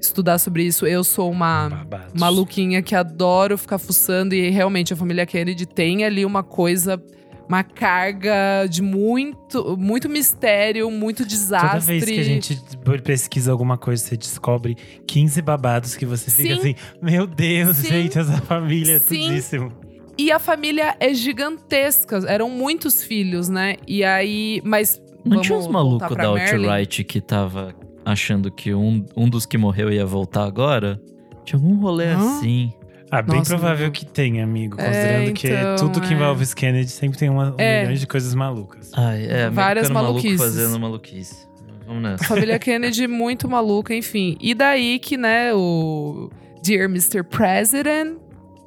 S2: estudar sobre isso, eu sou uma
S1: Babados.
S2: maluquinha que adoro ficar fuçando e realmente a família Kennedy tem ali uma coisa, uma carga de muito, muito mistério, muito desastre.
S1: Toda vez que a gente pesquisa alguma coisa, você descobre 15 babados que você fica
S2: Sim.
S1: assim: Meu Deus,
S2: Sim.
S1: gente, essa família é
S2: Sim.
S1: tudíssimo.
S2: E a família é gigantesca, eram muitos filhos, né? E aí, mas
S3: Não
S2: vamos
S3: tinha uns malucos da alt-right que tava achando que um, um dos que morreu ia voltar agora? Tinha algum rolê
S2: Hã?
S3: assim.
S1: Ah, bem
S2: Nossa,
S1: provável
S2: meu.
S1: que tenha, amigo.
S2: É,
S1: Considerando que
S2: então,
S1: tudo que
S2: é.
S1: envolve os Kennedy sempre tem uma, um
S2: É.
S1: milhão de coisas malucas.
S3: Ai, é,
S2: Várias
S3: americano maluco
S2: maluquices.
S3: fazendo maluquice. Vamos nessa.
S2: Família Kennedy muito maluca, enfim. E daí que, né, o Dear Mr. President,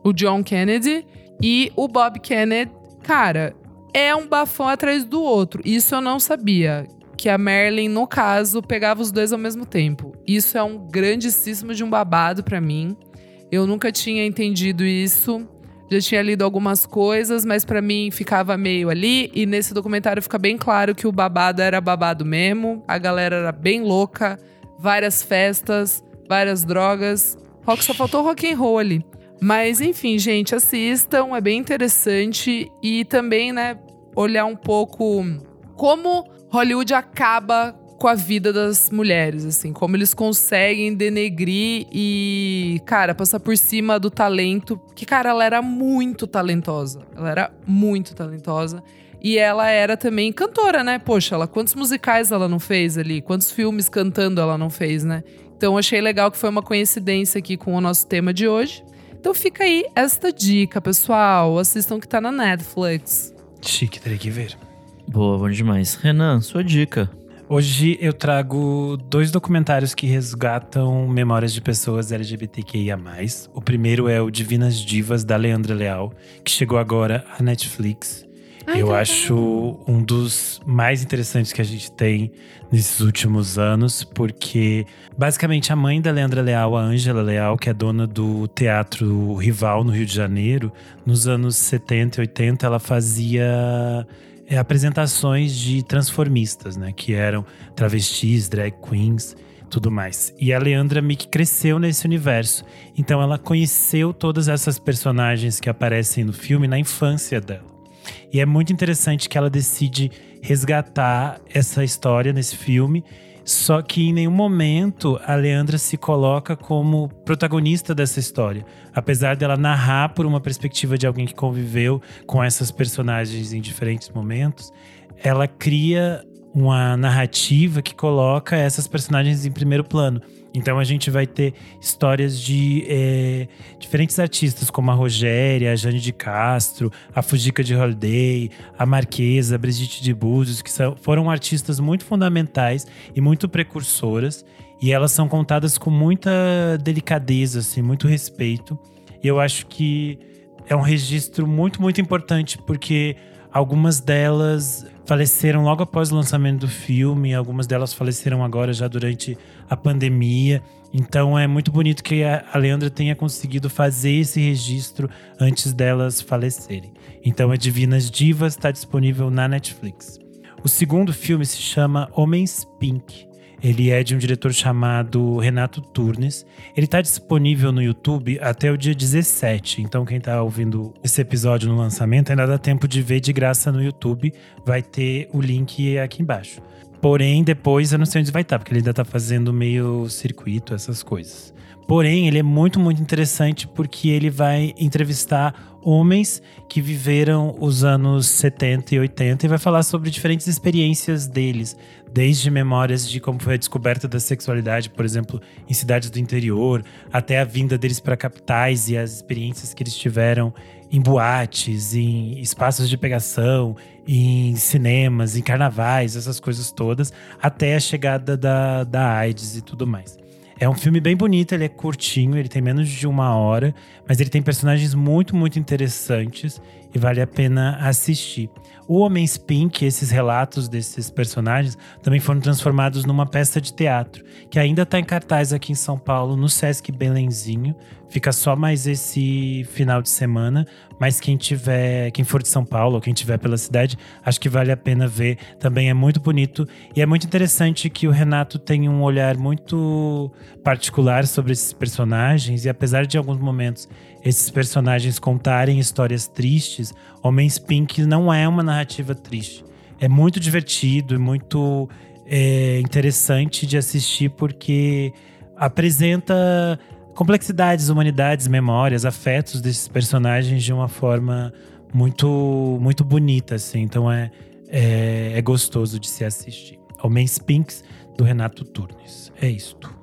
S2: o John Kennedy e o Bob Kennedy, cara, é um bafão atrás do outro. Isso eu não sabia. Que a Merlin, no caso, pegava os dois ao mesmo tempo. Isso é um grandíssimo de um babado para mim. Eu nunca tinha entendido isso. Já tinha lido algumas coisas, mas para mim ficava meio ali. E nesse documentário fica bem claro que o babado era babado mesmo. A galera era bem louca, várias festas, várias drogas. Rock só faltou rock and roll ali. Mas enfim, gente, assistam, é bem interessante e também, né, olhar um pouco como Hollywood acaba com a vida das mulheres, assim, como eles conseguem denegrir e, cara, passar por cima do talento. Que, cara, ela era muito talentosa. Ela era muito talentosa. E ela era também cantora, né? Poxa, ela quantos musicais ela não fez ali? Quantos filmes cantando ela não fez, né? Então achei legal que foi uma coincidência aqui com o nosso tema de hoje. Então fica aí esta dica, pessoal. Assistam que tá na Netflix.
S1: Chique, teria que ver.
S3: Boa, bom demais. Renan, sua dica.
S1: Hoje eu trago dois documentários que resgatam memórias de pessoas LGBTQIA. O primeiro é o Divinas Divas, da Leandra Leal, que chegou agora à Netflix. Ai, eu acho um dos mais interessantes que a gente tem nesses últimos anos, porque basicamente a mãe da Leandra Leal, a Ângela Leal, que é dona do Teatro Rival no Rio de Janeiro, nos anos 70 e 80, ela fazia é, apresentações de transformistas, né? Que eram travestis, drag queens, tudo mais. E a Leandra Mick cresceu nesse universo. Então ela conheceu todas essas personagens que aparecem no filme na infância dela. E é muito interessante que ela decide resgatar essa história nesse filme só que em nenhum momento a Leandra se coloca como protagonista dessa história. Apesar dela narrar por uma perspectiva de alguém que conviveu com essas personagens em diferentes momentos, ela cria uma narrativa que coloca essas personagens em primeiro plano. Então a gente vai ter histórias de é, diferentes artistas, como a Rogéria, a Jane de Castro, a Fujica de Holiday, a Marquesa, a Brigitte de Búzios, que são, foram artistas muito fundamentais e muito precursoras. E elas são contadas com muita delicadeza, assim, muito respeito. E eu acho que é um registro muito, muito importante, porque Algumas delas faleceram logo após o lançamento do filme, algumas delas faleceram agora já durante a pandemia. Então é muito bonito que a Leandra tenha conseguido fazer esse registro antes delas falecerem. Então é Divinas Divas está disponível na Netflix. O segundo filme se chama Homens Pink. Ele é de um diretor chamado Renato Turnes. Ele está disponível no YouTube até o dia 17. Então, quem está ouvindo esse episódio no lançamento ainda dá tempo de ver de graça no YouTube. Vai ter o link aqui embaixo. Porém, depois eu não sei onde vai estar, tá, porque ele ainda está fazendo meio circuito, essas coisas. Porém, ele é muito, muito interessante porque ele vai entrevistar homens que viveram os anos 70 e 80 e vai falar sobre diferentes experiências deles, desde memórias de como foi a descoberta da sexualidade, por exemplo, em cidades do interior, até a vinda deles para capitais e as experiências que eles tiveram em boates, em espaços de pegação, em cinemas, em carnavais, essas coisas todas, até a chegada da, da AIDS e tudo mais. É um filme bem bonito, ele é curtinho, ele tem menos de uma hora, mas ele tem personagens muito, muito interessantes e vale a pena assistir. O Homens Pink, esses relatos desses personagens, também foram transformados numa peça de teatro, que ainda está em cartaz aqui em São Paulo, no Sesc Belenzinho. Fica só mais esse final de semana, mas quem tiver, quem for de São Paulo quem tiver pela cidade, acho que vale a pena ver. Também é muito bonito e é muito interessante que o Renato tem um olhar muito particular sobre esses personagens e apesar de alguns momentos esses personagens contarem histórias tristes, Homens Pink não é uma narrativa triste. É muito divertido e muito é, interessante de assistir porque apresenta complexidades, humanidades, memórias, afetos desses personagens de uma forma muito muito bonita, assim. Então é, é, é gostoso de se assistir. Homens Pinks, do Renato Turnes. É isto.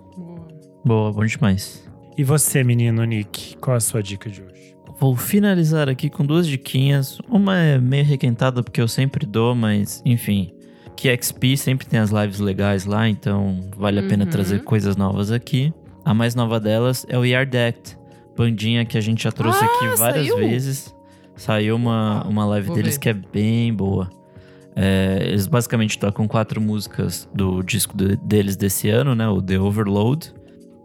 S3: Boa, bom demais.
S1: E você, menino Nick, qual a sua dica de hoje?
S3: Vou finalizar aqui com duas diquinhas. Uma é meio requentada porque eu sempre dou, mas enfim. Que XP sempre tem as lives legais lá, então vale a pena uhum. trazer coisas novas aqui. A mais nova delas é o Yard Act, bandinha que a gente já trouxe ah, aqui várias saiu? vezes. Saiu uma, uma live
S2: Vou
S3: deles
S2: ver.
S3: que é bem boa. É, eles basicamente tocam quatro músicas do disco de- deles desse ano, né? O The Overload.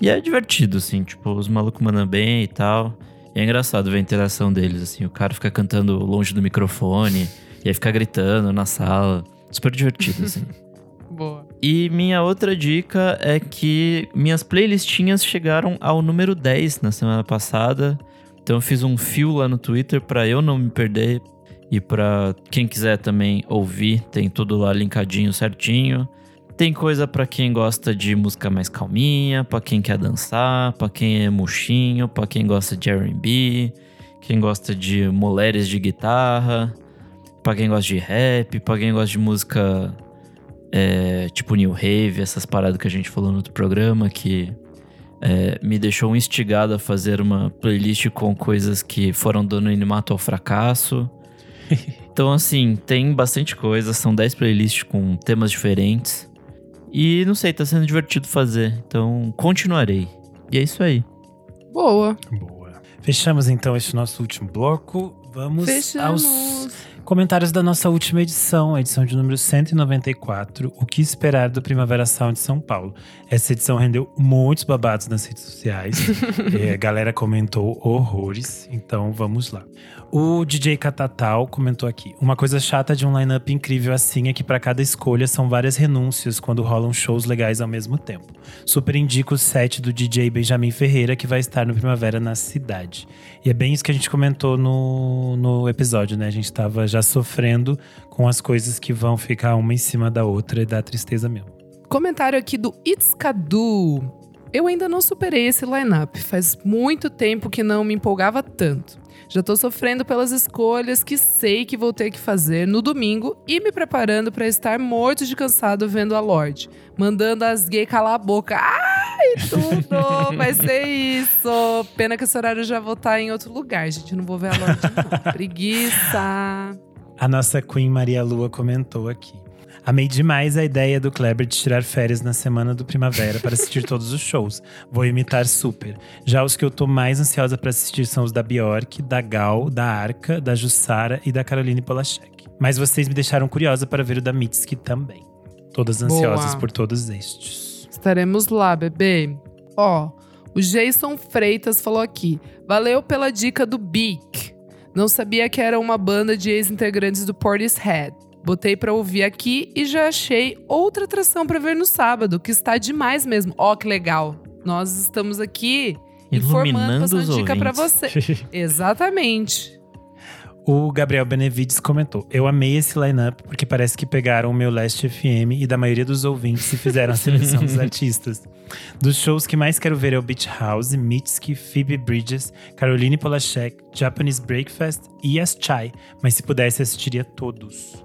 S3: E é divertido, assim, tipo, os malucos mandam bem e tal. E é engraçado ver a interação deles, assim. O cara fica cantando longe do microfone, e aí fica gritando na sala. Super divertido, assim.
S2: Boa.
S3: E minha outra dica é que minhas playlistinhas chegaram ao número 10 na semana passada. Então eu fiz um fio lá no Twitter pra eu não me perder e pra quem quiser também ouvir, tem tudo lá linkadinho certinho. Tem coisa pra quem gosta de música mais calminha, pra quem quer dançar, pra quem é murchinho, pra quem gosta de R&B, quem gosta de mulheres de guitarra, pra quem gosta de rap, pra quem gosta de música é, tipo New Rave, essas paradas que a gente falou no outro programa, que é, me deixou instigado a fazer uma playlist com coisas que foram do anonimato ao fracasso. Então, assim, tem bastante coisa, são 10 playlists com temas diferentes. E não sei, tá sendo divertido fazer, então continuarei. E é isso aí.
S2: Boa.
S1: Boa. Fechamos então este nosso último bloco. Vamos
S2: Fechamos.
S1: aos comentários da nossa última edição, a edição de número 194, O que esperar do Primavera Sound de São Paulo. Essa edição rendeu muitos babados nas redes sociais. Eh, a galera comentou horrores, então vamos lá. O DJ Catatal comentou aqui: Uma coisa chata de um line-up incrível assim é que para cada escolha são várias renúncias quando rolam shows legais ao mesmo tempo. Super indico o set do DJ Benjamin Ferreira, que vai estar no Primavera na cidade. E é bem isso que a gente comentou no, no episódio, né? A gente tava já sofrendo com as coisas que vão ficar uma em cima da outra e dá tristeza mesmo.
S2: Comentário aqui do It's Cadu. Eu ainda não superei esse lineup. Faz muito tempo que não me empolgava tanto. Já tô sofrendo pelas escolhas que sei que vou ter que fazer no domingo e me preparando pra estar morto de cansado vendo a Lorde. Mandando as gays calar a boca. Ai, tudo! Vai ser isso! Pena que esse horário já vou estar em outro lugar, gente. Não vou ver a Lorde, não. Preguiça!
S1: A nossa Queen Maria Lua comentou aqui. Amei demais a ideia do Kleber de tirar férias na semana do Primavera para assistir todos os shows. Vou imitar super. Já os que eu tô mais ansiosa para assistir são os da Bjork, da Gal, da Arca, da Jussara e da Caroline Polachek. Mas vocês me deixaram curiosa para ver o da Mitski também. Todas ansiosas
S2: Boa.
S1: por todos estes.
S2: Estaremos lá, bebê. Ó, o Jason Freitas falou aqui. Valeu pela dica do Beak. Não sabia que era uma banda de ex-integrantes do Portishead. Botei pra ouvir aqui e já achei outra atração pra ver no sábado, que está demais mesmo. Ó, que legal. Nós estamos aqui informando,
S3: Iluminando
S2: passando
S3: os
S2: dica pra
S3: ouvintes.
S2: você. Exatamente.
S1: O Gabriel Benevides comentou: Eu amei esse lineup porque parece que pegaram o meu Last FM e da maioria dos ouvintes e fizeram a seleção dos artistas. Dos shows que mais quero ver é o Beach House, Mitski, Phoebe Bridges, Caroline Polachek, Japanese Breakfast e As Chai. Mas se pudesse, assistiria todos.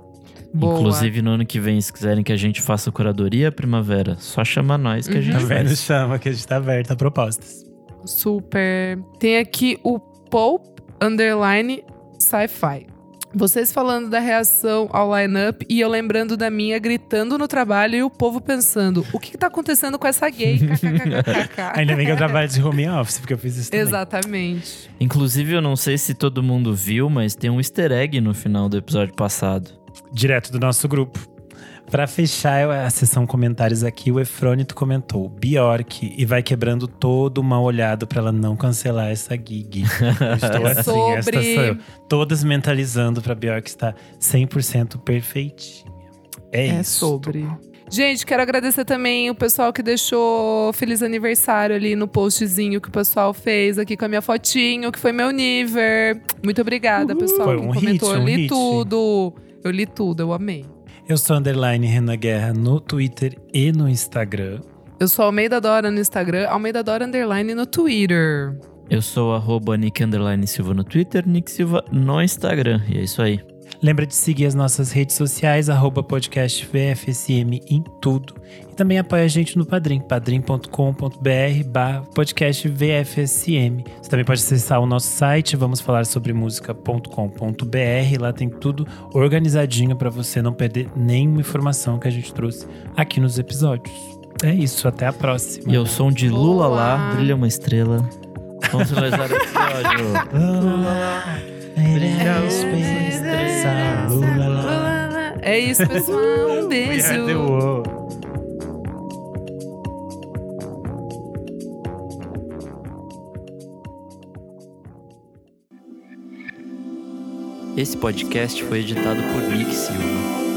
S2: Boa.
S3: Inclusive, no ano que vem, se quiserem que a gente faça curadoria primavera, só chama nós que a gente
S1: Tá vendo?
S3: faz.
S1: Chama que a gente tá aberto a propostas.
S2: Super. Tem aqui o Pope Underline Sci-Fi. Vocês falando da reação ao lineup e eu lembrando da minha gritando no trabalho e o povo pensando: o que, que tá acontecendo com essa gay?
S1: Ainda bem que eu trabalho de home office, porque eu fiz isso também.
S2: Exatamente.
S3: Inclusive, eu não sei se todo mundo viu, mas tem um easter egg no final do episódio passado.
S1: Direto do nosso grupo. Pra fechar a sessão comentários aqui, o Efrônito comentou Bjork e vai quebrando todo o mal olhado pra ela não cancelar essa gig. Estou
S2: É
S1: assim,
S2: sobre-
S1: esta sou eu. Todas mentalizando pra Bjork estar 100% perfeitinha. É,
S2: É
S1: isso.
S2: sobre. Gente, quero agradecer também o pessoal que deixou feliz aniversário ali no postzinho que o pessoal fez aqui com a minha fotinho, que foi meu Niver. Muito obrigada, pessoal.
S1: Foi
S2: que
S1: um
S2: comentou.
S1: hit, um
S2: li
S1: hit.
S2: tudo. Eu li tudo, eu amei.
S1: Eu sou underline Renan Guerra no Twitter e no Instagram.
S2: Eu sou Almeida Dora no Instagram, Almeida Dora Underline no Twitter.
S3: Eu sou arroba Nick Underline Silva no Twitter, Nick Silva no Instagram. E é isso aí.
S1: Lembra de seguir as nossas redes sociais, arroba podcast VFSM em tudo. E também apoia a gente no Padrim, padrim.com.br barra podcast VFSM. Você também pode acessar o nosso site, vamos falar sobre música.com.br. Lá tem tudo organizadinho para você não perder nenhuma informação que a gente trouxe aqui nos episódios. É isso, até a próxima.
S3: E eu sou um de Lula lá, brilha uma estrela. Vamos finalizar o episódio. Space,
S2: É isso, pessoal. Um beijo.
S3: Esse podcast foi editado por Nick Silva.